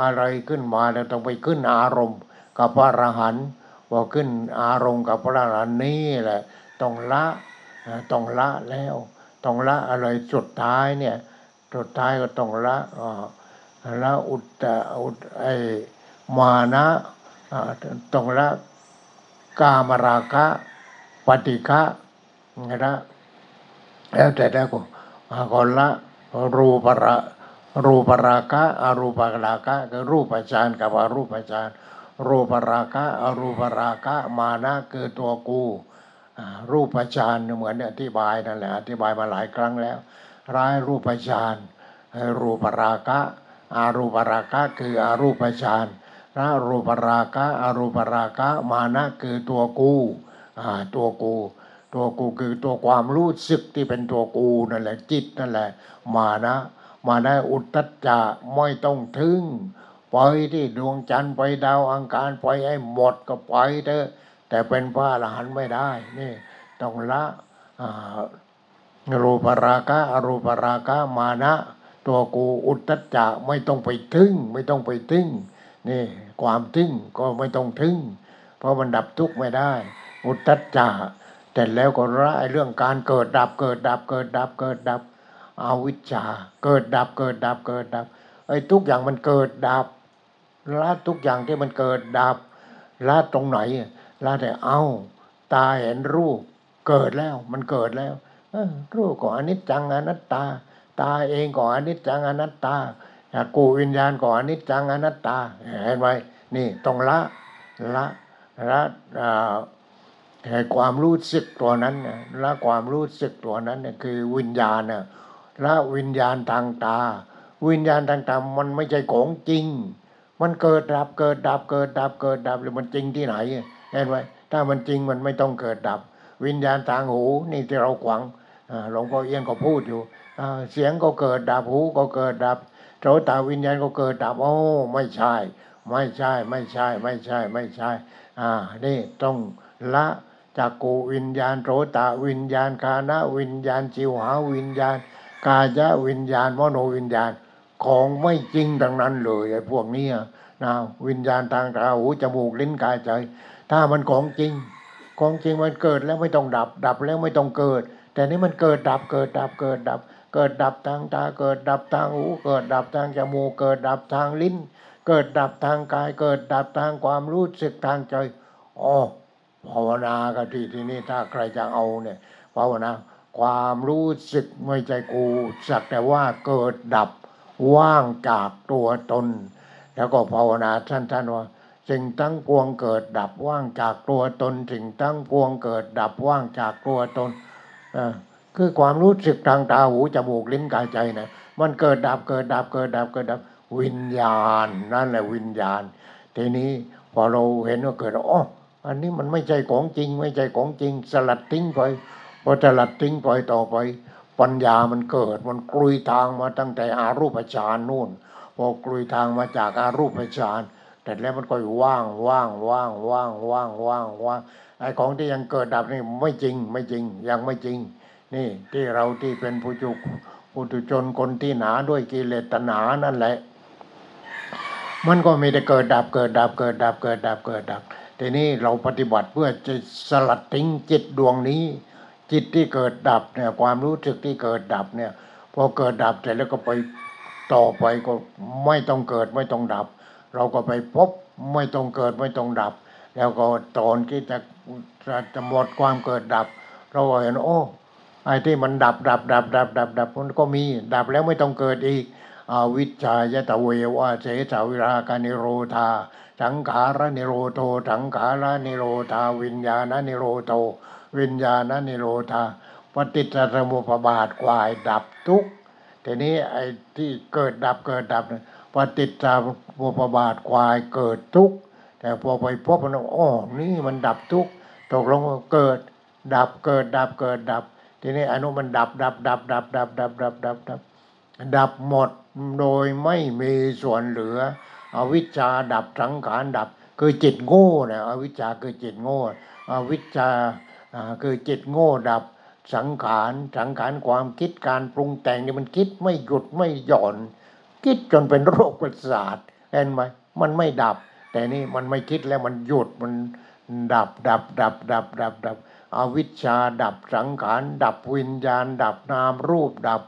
อะไรขึ้นมาแล้วต้องไปขึ้นอารมณ์ กับพระอรหันต์พอขึ้นอารมณ์กับพระอรหันต์นี่แหละต้องละต้องละแล้วต้องละอะไรสุดท้ายเนี่ยสุดท้ายก็ต้องละละอุตตะอุตไอมานะต้องละกามราคะปฏิฆะนะแล้วแต่แล้วก็อ่าก่อนละรูประ รูปราคะอรูปราคะคือรูปฌานกับอรูปฌานรูปราคะอรูปราคะมานะคือตัวกูรูปฌานเหมือนอธิบายนั่นแหละอธิบายมาหลายครั้งแล้ว ร้ายรูปฌานรูปราคะอารูปราคะคืออารูปฌานนะรูปราคะอารูปราคะมานะคือตัวกูตัวกู ตัวกูคือตัวความรู้สึกที่เป็นตัวกูนั่นแหละจิตนั่นแหละมานะ มานะอุตตัจจะไม่ต้องถึงปล่อยที่ดวงจันทร์ไปดาวอังคารปล่อยให้หมดก็ปล่อยเถอะ แต่เป็นพระอรหันต์ไม่ได้นี่ต้องละอ่ารูปราคะอรูปราคะมานะ ตัวกูอุตตัจจะไม่ต้องไปถึงไม่ต้องไปถึงนี่ความถึงก็ไม่ต้องถึงเพราะมันดับทุกข์ไม่ได้ อุตตัจจะแต่แล้วก็ละไอ้เรื่องการเกิดดับเกิดดับเกิดดับเกิดดับ อาวิชชา เกิดดับเกิดดับเกิดดับไอ้ทุกอย่างมันเกิดดับละทุกอย่างที่มันเกิดดับละตรงไหนละแต่เอาตาเห็นรูป เกิดแล้วมันเกิดแล้วรูปก็อนิจจังอนัตตา ตาเองก็อนิจจังอนัตตาอกูวิญญาณก็อนิจจังอนัตตาเห็นไหมนี่ต้องละละละอ่าไอ้ความรู้สึกตัวนั้นละความรู้สึกตัวนั้นเนี่ยคือวิญญาณน่ะ ละวิญญาณทางตา วิญญาณทางตามันไม่ใช่ของจริง มันเกิดดับเกิดดับเกิดดับเกิดดับหรือมันจริงที่ไหนเห็นไหมถ้ามันจริงมันไม่ต้องเกิดดับ วิญญาณทางหูนี่ที่เราขวางหลวงพ่อเอียงก็พูดอยู่เสียงก็เกิดดับหูก็เกิดดับโสตาวิญญาณก็เกิดดับโอ้ไม่ใช่ ไม่ใช่ไม่ใช่ไม่ใช่ไม่ใช่อ่านี่ต้องละจากกูวิญญาณโสตาวิญญาณคานะวิญญาณจิวหาวิญญาณ กายะวิญญาณมโนวิญญาณของไม่จริงดังนั้นเลยไอ้พวกนี้นะวิญญาณทางตาหูจมูกลิ้นกายใจ ถ้ามันของจริง ของจริงมันเกิดแล้วไม่ต้องดับ ดับแล้วไม่ต้องเกิด แต่นี่มันเกิดดับเกิดดับเกิดดับ เกิดดับทางตาเกิดดับทางหูเกิดดับทางจมูกเกิดดับทางลิ้น เกิดดับทางกาย เกิดดับทางความรู้สึกทางใจอ๋อภาวนากันที่ที่นี่ถ้าใครจะเอาเนี่ยภาวนา ความรู้สึกไม่ใจกู สักแต่ว่าเกิดดับว่างจากตัวตน แล้วก็ภาวนาท่านๆว่าสิ่งทั้งปวงเกิดดับว่างจากตัวตน สิ่งทั้งปวงเกิดดับว่างจากตัวตนอคือความรู้สึกทางตาหูจมูกลิ้นกายใจนะมันเกิดดับเกิดดับเกิดดับเกิดดับวิญญาณนั่นแหละวิญญาณ ทีนี้พอเราเห็นว่าเกิดอ๋ออันนี้มันไม่ใช่ของจริง ไม่ใช่ของจริงสลัดทิ้งไป พอสลัดทิ้งไปต่อไป ปัญญามันเกิด มันกลุยทางมาตั้งแต่อารูปฌานนู่น พอกลุยทางมาจากอารูปฌานแต่แล้วมันก็ว่างว่างว่างว่างว่างว่างว่างไอ้ของที่ยังเกิดดับนี่ไม่จริงไม่จริงยังไม่จริง นี่ที่เราที่เป็นผู้จุกผู้ตุชนคนที่หนาด้วยกิเลสตัณหานั่นแหละ มันก็มีแต่เกิดดับเกิดดับเกิดดับเกิดดับเกิดดับทีนี้เราปฏิบัติเพื่อจะสลัดทิ้งจิตดวงนี้ จิตที่เกิดดับเนี่ยความรู้สึกที่เกิดดับเนี่ยพอเกิดดับเสร็จแล้วก็ไปต่อไปก็ไม่ต้องเกิดไม่ต้องดับ เราก็ไปพบไม่ต้องเกิดไม่ต้องดับ แล้วก็ตอนที่จะจะหมดความเกิดดับ เราก็เห็นโอ้ไอ้ที่มันดับดับดับดับดับดับมันก็มีดับแล้วไม่ต้องเกิดอีกอวิชายตะเววะเสสาวิรากานิโรธาสังขารนิโรโทสังขารนิโรธาวิญญาณนิโรโท วิญญาณนิโรธาปฏิจจสมุปบาทควายดับทุกทีนี้ไอ้ที่เกิดดับเกิดดับเนี่ยปฏิจจสมุปบาทควายเกิดทุกแต่พอไปพบมันอ๋อนี่มันดับทุกตกลงเกิด ดับเกิดดับเกิดดับ ทีนี้อนุมันดับดับดับดับดับดับดับดับดับดับหมดโดยไม่มีส่วนเหลือ อวิชชาดับสังขารดับ คือจิตโง่นะอวิชชาคือจิตโง่อวิชชา คือจิตโง่ดับสังขารสังขารความคิดการปรุงแต่งเนี่ยมันคิดไม่หยุดไม่หย่อน คิดจนเป็นโรคประสาทเห็นไหมมันไม่ดับ แต่นี่มันไม่คิดแล้วมันหยุดมันดับดับดับดับดับดับอวิชชาดับสังขารดับวิญญาณ ดับนามรูปดับ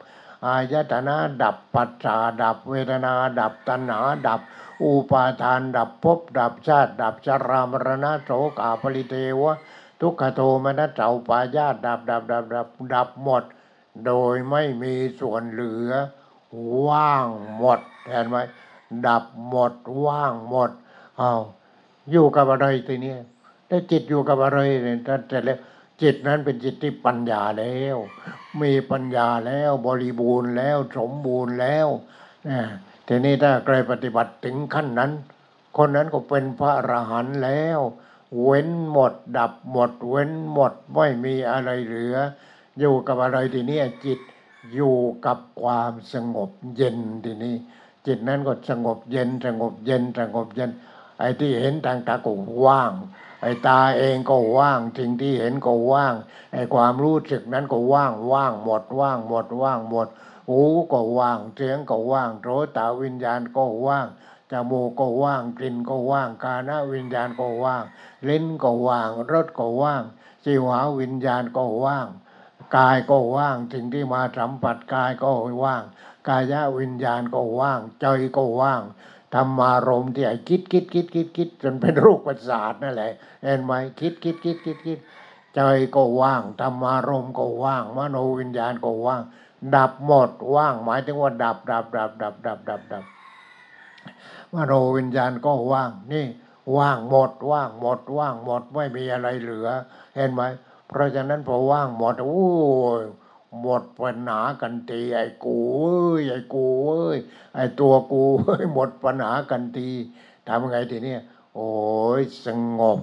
อายตนะดับปัจจาดับเวทนา ดับตัณหาดับ อุปาทาน ดับภพดับชาติ ดับชรามรณะโสกาปริเทวะ ทุกขโทมนัสเจ้าปายาตดับดับดับดับดับหมด โดยไม่มีส่วนเหลือ ว่างหมดเห็นไหมดับหมดว่างหมดเอาอยู่กับอะไรทีนี้ถ้าจิตอยู่กับอะไรเนี่ยถ้าเสร็จแล้วจิตนั้นเป็นจิตที่ปัญญาแล้ว มีปัญญาแล้วบริบูรณ์แล้ว สมบูรณ์แล้วนะทีนี้ถ้าใครปฏิบัติถึงขั้นนั้น คนนั้นก็เป็นพระอรหันต์แล้ว เว้นหมด ดับหมด เว้นหมดไม่มีอะไรเหลือ อยู่กับอะไรทีนี้จิตอยู่กับความสงบเย็นทีนี้ จิตนั้นก็สงบเย็นสงบเย็นสงบเย็น ไอ้ที่เห็นทางตาก็ว่าง ไอ้ตาเองก็ว่างสิ่งที่เห็นก็ว่าง ไอ้ความรู้สึกนั้นก็ว่างว่างหมดว่างหมดว่างหมดหูก็ว่างเสียงก็ว่างโสตาวิญญาณก็ว่าง จมูกก็ว่างกลิ่นก็ว่างกาณวิญญาณก็ว่าง ลิ้นก็ว่างรสก็ว่างจิวหาวิญญาณก็ว่าง กายก็ว่างสิ่งที่มาสัมผัสกายก็ว่าง กายะวิญญาณก็ว่าง ใจก็ว่างธรรมารมที่ไอ้คิดคิดคิดคิดคิดจนเป็นรคประสาทนั่นแหละเห็นไหมคิดคิดคิดคิดคิดใจก็ว่างธรรมารมก็ว่าง มโนวิญญาณก็ว่าง ดับหมดว่าง หมายถึงว่าดับดับดับดับดับดับดับ มโนวิญญาณก็ว่างนี่ว่างหมดว่างหมด ว่างหมดไม่มีอะไรเหลือ เห็นไหมเพราะฉะนั้นพอว่างหมดโอ้ยหมดปัญหากันทีไอ้กูเอ้ยไอ้กูเอ้ยไอ้ตัวกูเอ้ยหมดปัญหากันทีทำไงทีนี้โอ้ยสงบ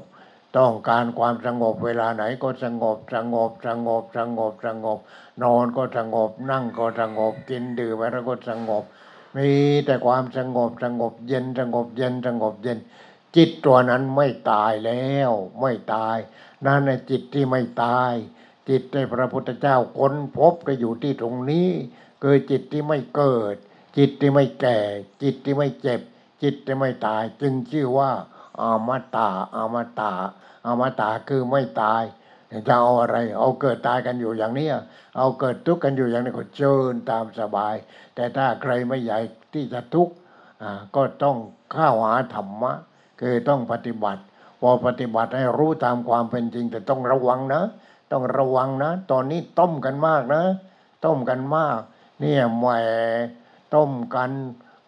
ต้องการความสงบเวลาไหนก็สงบสงบสงบสงบสงบ นอนก็สงบนั่งก็สงบกินดื่มอะไรก็สงบ มีแต่ความสงบสงบเย็นสงบเย็นสงบเย็น จิตตัวนั้นไม่ตายแล้วไม่ตาย นั่นในจิตที่ไม่ตาย จิตในพระพุทธเจ้าค้นพบก็อยู่ที่ตรงนี้คือจิตที่ไม่เกิด จิตที่ไม่แก่ จิตที่ไม่เจ็บ จิตที่ไม่ตาย จึงชื่อว่าอมตะอมตะอมตะคือไม่ตาย จะเอาอะไร เอาเกิดตายกันอยู่อย่างนี้เอาเกิดทุกข์กันอยู่อย่างนี้ก็เชิญตามสบาย แต่ถ้าใครไม่ใหญ่ที่จะทุกข์ก็ต้องเข้าหาธรรมะคือต้องปฏิบัติ พอปฏิบัติให้รู้ตามความเป็นจริง แต่ต้องระวังนะ ต้องระวังนะ ตอนนี้ต้มกันมากนะ ต้มกันมาก เนี่ยแหมต้มกัน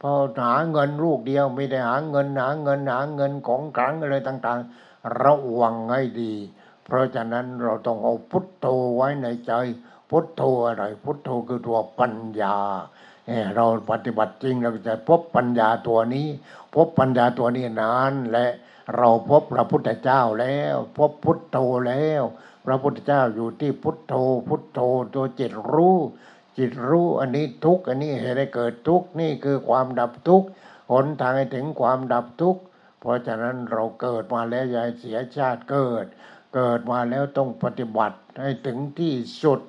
พอหาเงินลูกเดียวไม่ได้หาเงินหาเงินหาเงินของกลางอะไรต่าง ๆ ระวังให้ดี เพราะฉะนั้นเราต้องเอาพุทโธไว้ในใจ พุทโธอะไร พุทโธคือตัวปัญญาเราปฏิบัติจริงเราจะพบปัญญาตัวนี้ พบปัญญาตัวนี้นานและเราพบพระพุทธเจ้าแล้ว พบพุทโธแล้ว พระพุทธเจ้าอยู่ที่พุทโธ พุทโธตัวจิตรู้ จิตรู้อันนี้ทุกอันนี้เหตุให้เกิดทุกนี่คือความดับทุกหนทางให้ถึงความดับทุกเพราะฉะนั้นเราเกิดมาแล้วยาให้เสียชาติเกิด เกิดมาแล้วต้องปฏิบัติให้ถึงที่สุด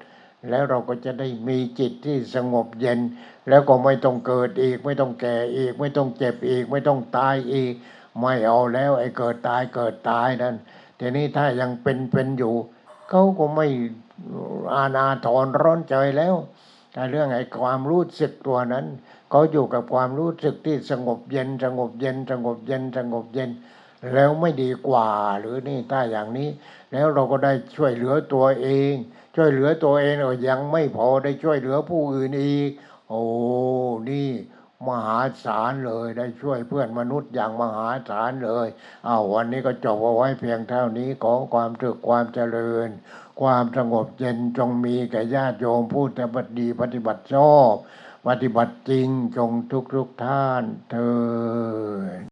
แล้วเราก็จะได้มีจิตที่สงบเย็น แล้วก็ไม่ต้องเกิดอีก ไม่ต้องแก่อีก ไม่ต้องเจ็บอีก ไม่ต้องตายอีก ไม่เอาแล้วไอ้เกิดตายเกิดตายนั่นทีนี้ถ้ายังเป็นเป็นอยู่เขาก็ไม่อาณาถอนร้อนใจแล้วแต่เรื่องไอ้ความรู้สึกตัวนั้นเขาอยู่กับความรู้สึกที่สงบเย็น สงบเย็น สงบเย็นสงบเย็น แล้วไม่ดีกว่าหรือนี่ถ้าอย่างนี้ แล้วเราก็ได้ช่วยเหลือตัวเอง ช่วยเหลือตัวเองก็ยังไม่พอได้ช่วยเหลือผู้อื่นอีก โอ้นี่มหาศาลเลยได้ช่วยเพื่อนมนุษย์อย่างมหาศาลเลยเอาวันนี้ก็จบเอาไว้เพียงเท่านี้ขอความถึกความเจริญ ความสงบเย็นจงมีแก่ญาติโยมผู้ปฏิบัติดีปฏิบัติชอบ ปฏิบัติจริงจงทุกทุกท่านเถิด